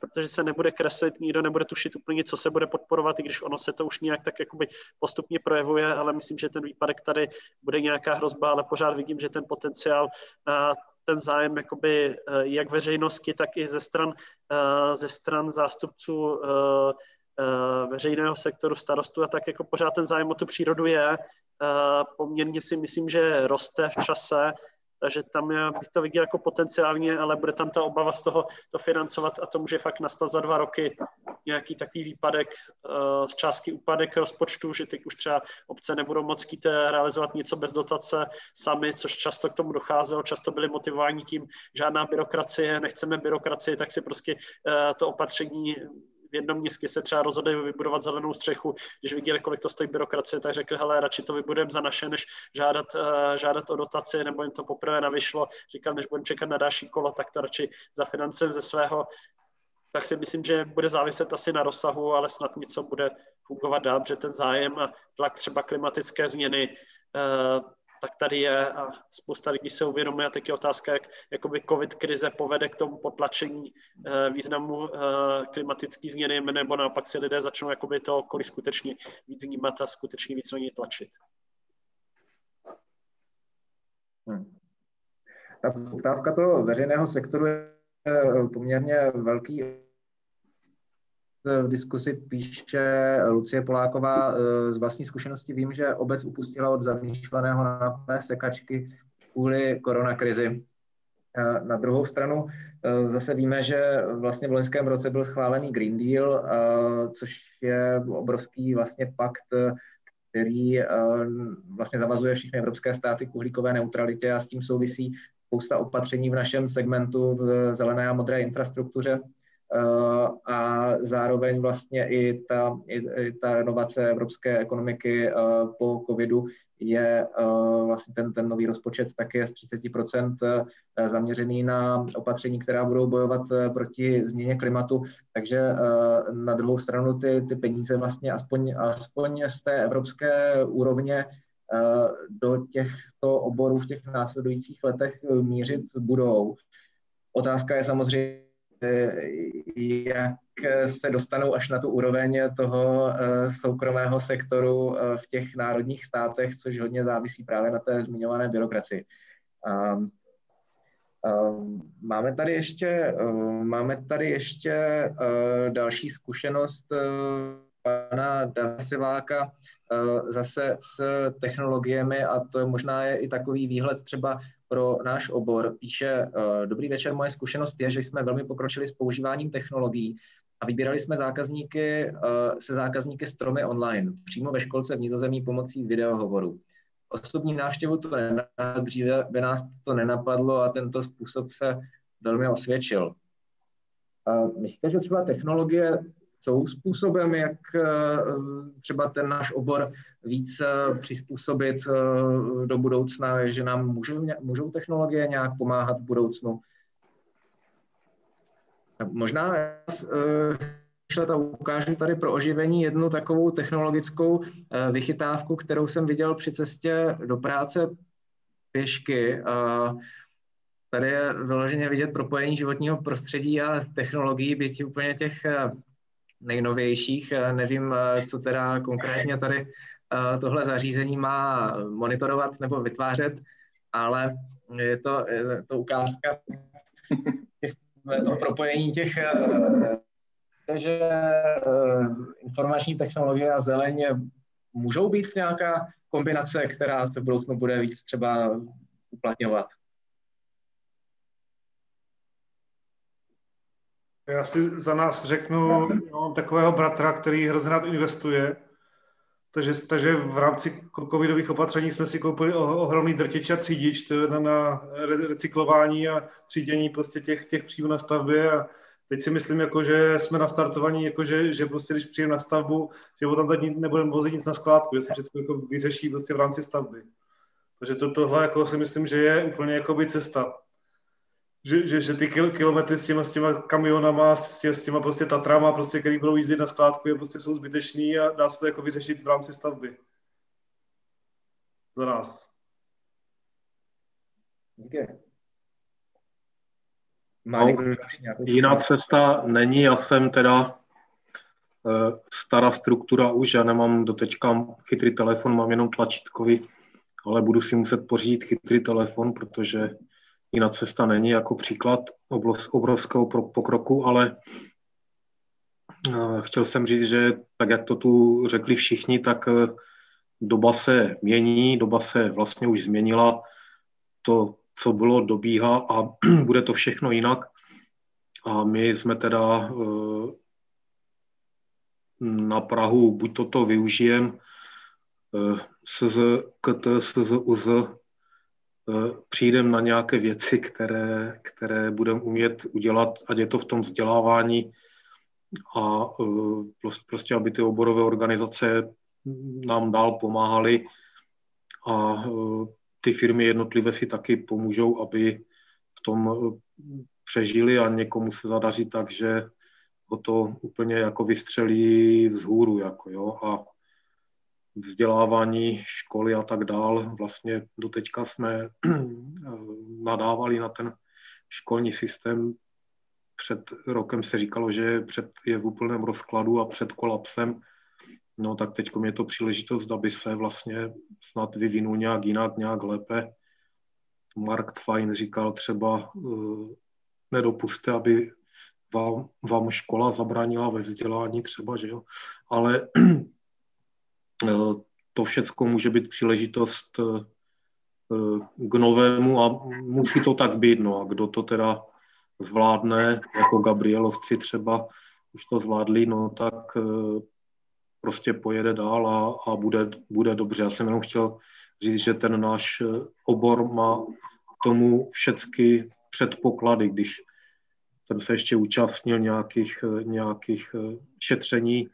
protože se nebude kreslit, nikdo nebude tušit úplně, co se bude podporovat, i když ono se to už nějak tak jakoby postupně projevuje, ale myslím, že ten výpadek tady bude nějaká hrozba, ale pořád vidím, že ten potenciál a ten zájem jakoby eh, jak veřejnosti, tak i ze stran, eh, ze stran zástupců veřejného sektoru starostů a tak jako pořád ten zájem o tu přírodu je. Poměrně si myslím, že roste v čase takže tam já bych to viděl jako potenciálně, ale bude tam ta obava z toho to financovat a to může fakt nastat za dva roky nějaký takový výpadek, uh, z částky úpadek rozpočtu, že teď už třeba obce nebudou moc chtít eh, realizovat něco bez dotace sami, což často k tomu docházelo, často byli motivováni tím, žádná byrokracie, nechceme byrokracie, tak si prostě uh, to opatření v jednom městě se třeba rozhodli vybudovat zelenou střechu, když viděli, kolik to stojí byrokracie, tak řekli, hele, radši to vybudeme za naše, než žádat, uh, žádat o dotaci, nebo jim to poprvé navyšlo. Říkal, než budeme čekat na další kolo, tak to radši za finance ze svého tak si myslím, že bude záviset asi na rozsahu, ale snad něco bude fungovat dál, protože ten zájem a tlak třeba klimatické změny uh, tak tady je a spousta lidí se uvědomuje a teď je otázka, jak jakoby covid krize povede k tomu potlačení eh, významu eh, klimatické změny, nebo naopak si lidé začnou jakoby to okolí skutečně víc vnímat a skutečně víc na něj tlačit. Hmm. Ta poptávka toho veřejného sektoru je poměrně velký v diskusi píše Lucie Poláková. Eh, z vlastní zkušenosti vím, že obec upustila od zamýšleného na sekačky kvůli koronakrizi. Eh, na druhou stranu eh, zase víme, že vlastně v loňském roce byl schválený Green Deal, což je obrovský vlastně pakt, který vlastně zavazuje všechny evropské státy k uhlíkové neutralitě a s tím souvisí spousta opatření v našem segmentu v zelené a modré infrastruktuře a zároveň vlastně i ta, i, i ta renovace evropské ekonomiky eh, po covidu je eh, vlastně ten, ten nový rozpočet také z 30% zaměřený na opatření, která budou bojovat proti změně klimatu. Takže na druhou stranu ty, ty peníze vlastně aspoň, aspoň z té evropské úrovně do těchto oborů v těch následujících letech mířit budou. Otázka je samozřejmě, jak se dostanou až na tu úroveň toho soukromého sektoru v těch národních státech, což hodně závisí právě na té zmiňované byrokracii. Máme tady ještě, máme tady ještě další zkušenost pana Dasiváka zase s technologiemi a to možná je i takový výhled třeba pro náš obor. Píše, dobrý večer, moje zkušenost je, že jsme velmi pokročili s používáním technologií a vybírali jsme zákazníky se zákazníky stromy online, přímo ve školce v Nizozemí pomocí videohovoru. Osobní návštěvu to nenapadlo, dříve by nás to nenapadlo a tento způsob se velmi osvědčil. Myslíte, že třeba technologie jsou způsobem, jak eh, třeba ten náš obor víc eh, přizpůsobit eh, do budoucna, že nám můžou, můžou technologie nějak pomáhat v budoucnu. Možná a ukážu tady pro oživení jednu takovou technologickou vychytávku, kterou jsem viděl při cestě do práce pěšky. Tady je vyloženě vidět propojení životního prostředí a technologií, byť úplně těch nejnovějších. Eh, nevím, eh, co teda konkrétně tady eh, tohle zařízení má monitorovat nebo vytvářet, ale je to, je to ukázka toho propojení těch že informační technologie a zeleně můžou být nějaká kombinace, která se v budoucnu bude víc třeba uplatňovat. Já si za nás řeknu, no, takového bratra, který hrozně rád investuje, takže, takže v rámci covidových opatření jsme si koupili ohromný drtič a třídič to na, na recyklování a třídění prostě těch, těch příjmů na stavbě. A teď si myslím, jako, že jsme nastartovaní, jako, že, že prostě když přijeme na stavbu, že tam teď nebudeme vozit nic na skládku, že se všechno jako vyřeší prostě v rámci stavby. Takže to, tohle jako si myslím, že je úplně jako by cesta že, že, že ty kilometry s těma, s těma kamionama, s, tě, s těma prostě Tatrama, prostě, který budou jízdit na skládku, je prostě jsou zbytečný a dá se to jako vyřešit v rámci stavby. Za nás. Díky. No, jiná cesta není, já jsem teda uh, stará struktura už, já nemám do teďka chytrý telefon, mám jenom tlačítkový, ale budu si muset pořídit chytrý telefon, protože jiná cesta není jako příklad obrovského pokroku, ale eh, chtěl jsem říct, že tak, jak to tu řekli všichni, tak eh, doba se mění, doba se vlastně už změnila, to, co bylo, dobíhá a bude to všechno jinak. A my jsme teda eh, na Prahu buď toto využijeme, SZKT, SZUZ, přijdem na nějaké věci, které, které budeme umět udělat, ať je to v tom vzdělávání a eh, prostě, aby ty oborové organizace nám dál pomáhaly a eh, ty firmy jednotlivé si taky pomůžou, aby v tom přežili a někomu se zadaří tak, že ho to úplně jako vystřelí vzhůru. Jako, jo, a vzdělávání školy a tak dál. Vlastně doteďka jsme nadávali na ten školní systém. Před rokem se říkalo, že před, je v úplném rozkladu a před kolapsem. No tak teď je to příležitost, aby se vlastně snad vyvinul nějak jinak, nějak lépe. Mark Twain říkal třeba, uh, nedopuste, aby vám, vám škola zabránila ve vzdělání třeba, že jo. Ale Eh, to všechno může být příležitost eh, k novému a musí to tak být. No a kdo to teda zvládne, jako Gabrielovci třeba už to zvládli, no tak eh, prostě pojede dál a, a bude, bude dobře. Já jsem jenom chtěl říct, že ten náš obor má k tomu všechny předpoklady, když jsem se ještě účastnil nějakých, nějakých šetření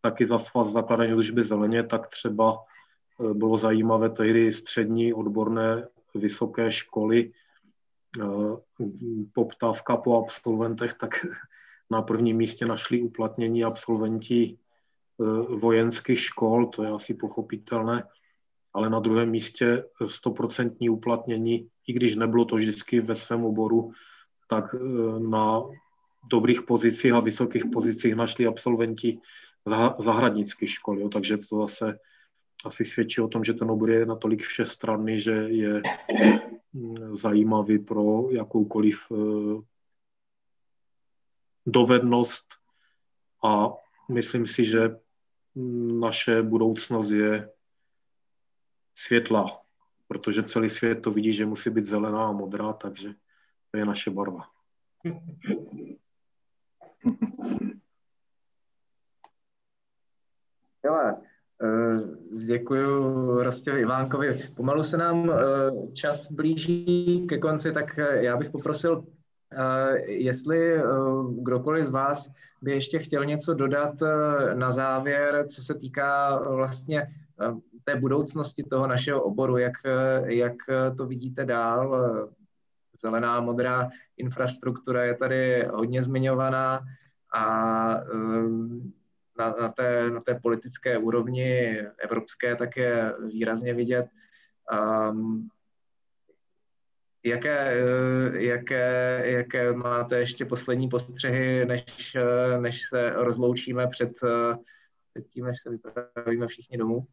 taky za svaz zakladání údržby zeleně, tak třeba e, bylo zajímavé tehdy střední odborné vysoké školy, e, poptávka po absolventech, tak na prvním místě našli uplatnění absolventi e, vojenských škol, to je asi pochopitelné, ale na druhém místě stoprocentní uplatnění, i když nebylo to vždycky ve svém oboru, tak na dobrých pozicích a vysokých pozicích našli absolventi zahradnické školy. Jo. Takže to zase asi svědčí o tom, že ten obor je natolik všestranný, že je mm, zajímavý pro jakoukoliv eh, dovednost a myslím si, že mm, naše budoucnost je světla, protože celý svět to vidí, že musí být zelená a modrá, takže to je naše barva. Skvělé. Eh, děkuji Rostěvi Ivánkovi. Pomalu se nám eh, čas blíží ke konci, tak eh, já bych poprosil, jestli kdokoliv z vás by ještě chtěl něco dodat na závěr, co se týká vlastně té budoucnosti toho našeho oboru, jak, jak to vidíte dál. Zelená, modrá infrastruktura je tady hodně zmiňovaná a na, na, té, na té politické úrovni evropské tak je výrazně vidět. Um, jaké, jaké, jaké máte ještě poslední postřehy, než, než se rozloučíme před, před tím, než se vypravíme všichni domů?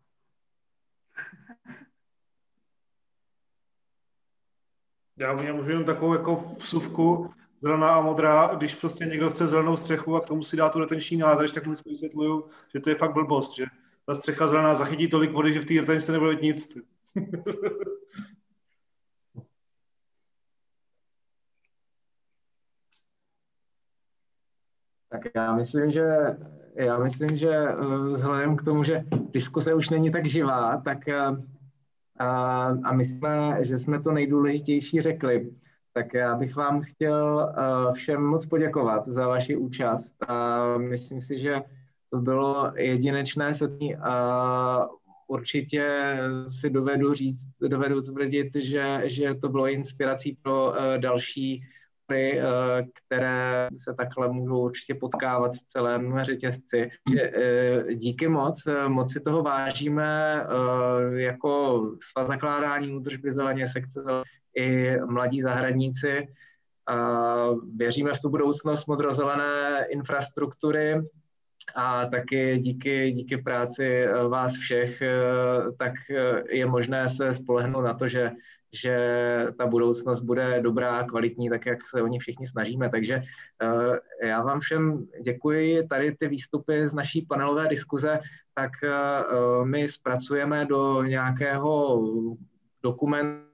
Já můžu jenom takovou jako vsuvku zelená a modrá, když prostě někdo chce zelenou střechu a k tomu si dá tu retenční nádrž, tak mu si vysvětluju, že to je fakt blbost, že ta střecha zelená zachytí tolik vody, že v té retenci nebude nic. Tak já myslím, že já myslím, že eh, vzhledem k tomu, že diskuse už není tak živá, tak eh, a, a my jsme, že jsme to nejdůležitější řekli, tak já bych vám chtěl uh, všem moc poděkovat za vaši účast. Myslím si, že to bylo jedinečné setní a určitě si dovedu říct, dovedu tvrdit, že, že to bylo inspirací pro uh, další uh, které se takhle můžou určitě potkávat v celém řetězci. Díky moc, moc si toho vážíme jako svaz zakládání údržby zeleně, sekce i mladí zahradníci. Věříme v tu budoucnost modrozelené infrastruktury a taky díky, díky práci vás všech, tak je možné se spolehnout na to, že, že ta budoucnost bude dobrá, kvalitní, tak jak se o ní všichni snažíme. Takže eh, já vám všem děkuji. Tady ty výstupy z naší panelové diskuze, tak eh, my zpracujeme do nějakého dokumentu, Eh,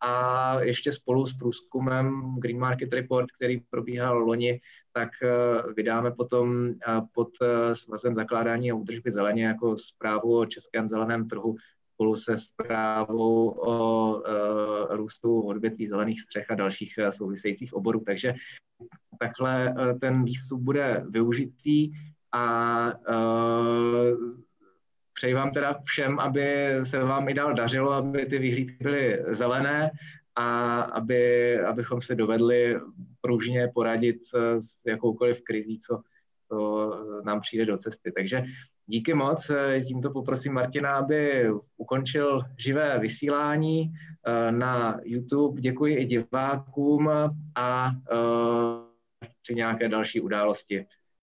a ještě spolu s průzkumem Green Market Report, který probíhal loni, tak eh, vydáme potom eh, pod svazem zakládání a údržby zeleně jako zprávu o českém zeleném trhu spolu se zprávou o růstu odvětví zelených střech a dalších souvisejících oborů. Takže takhle ten výstup bude využitý a Přeji vám teda všem, aby se vám i dál dařilo, aby ty vyhlídky byly zelené a aby, abychom se dovedli pružně poradit s jakoukoliv krizí, co, co nám přijde do cesty. Takže díky moc. Tímto poprosím Martina, aby ukončil živé vysílání eh, na YouTube. Děkuji i divákům a eh, při nějaké další události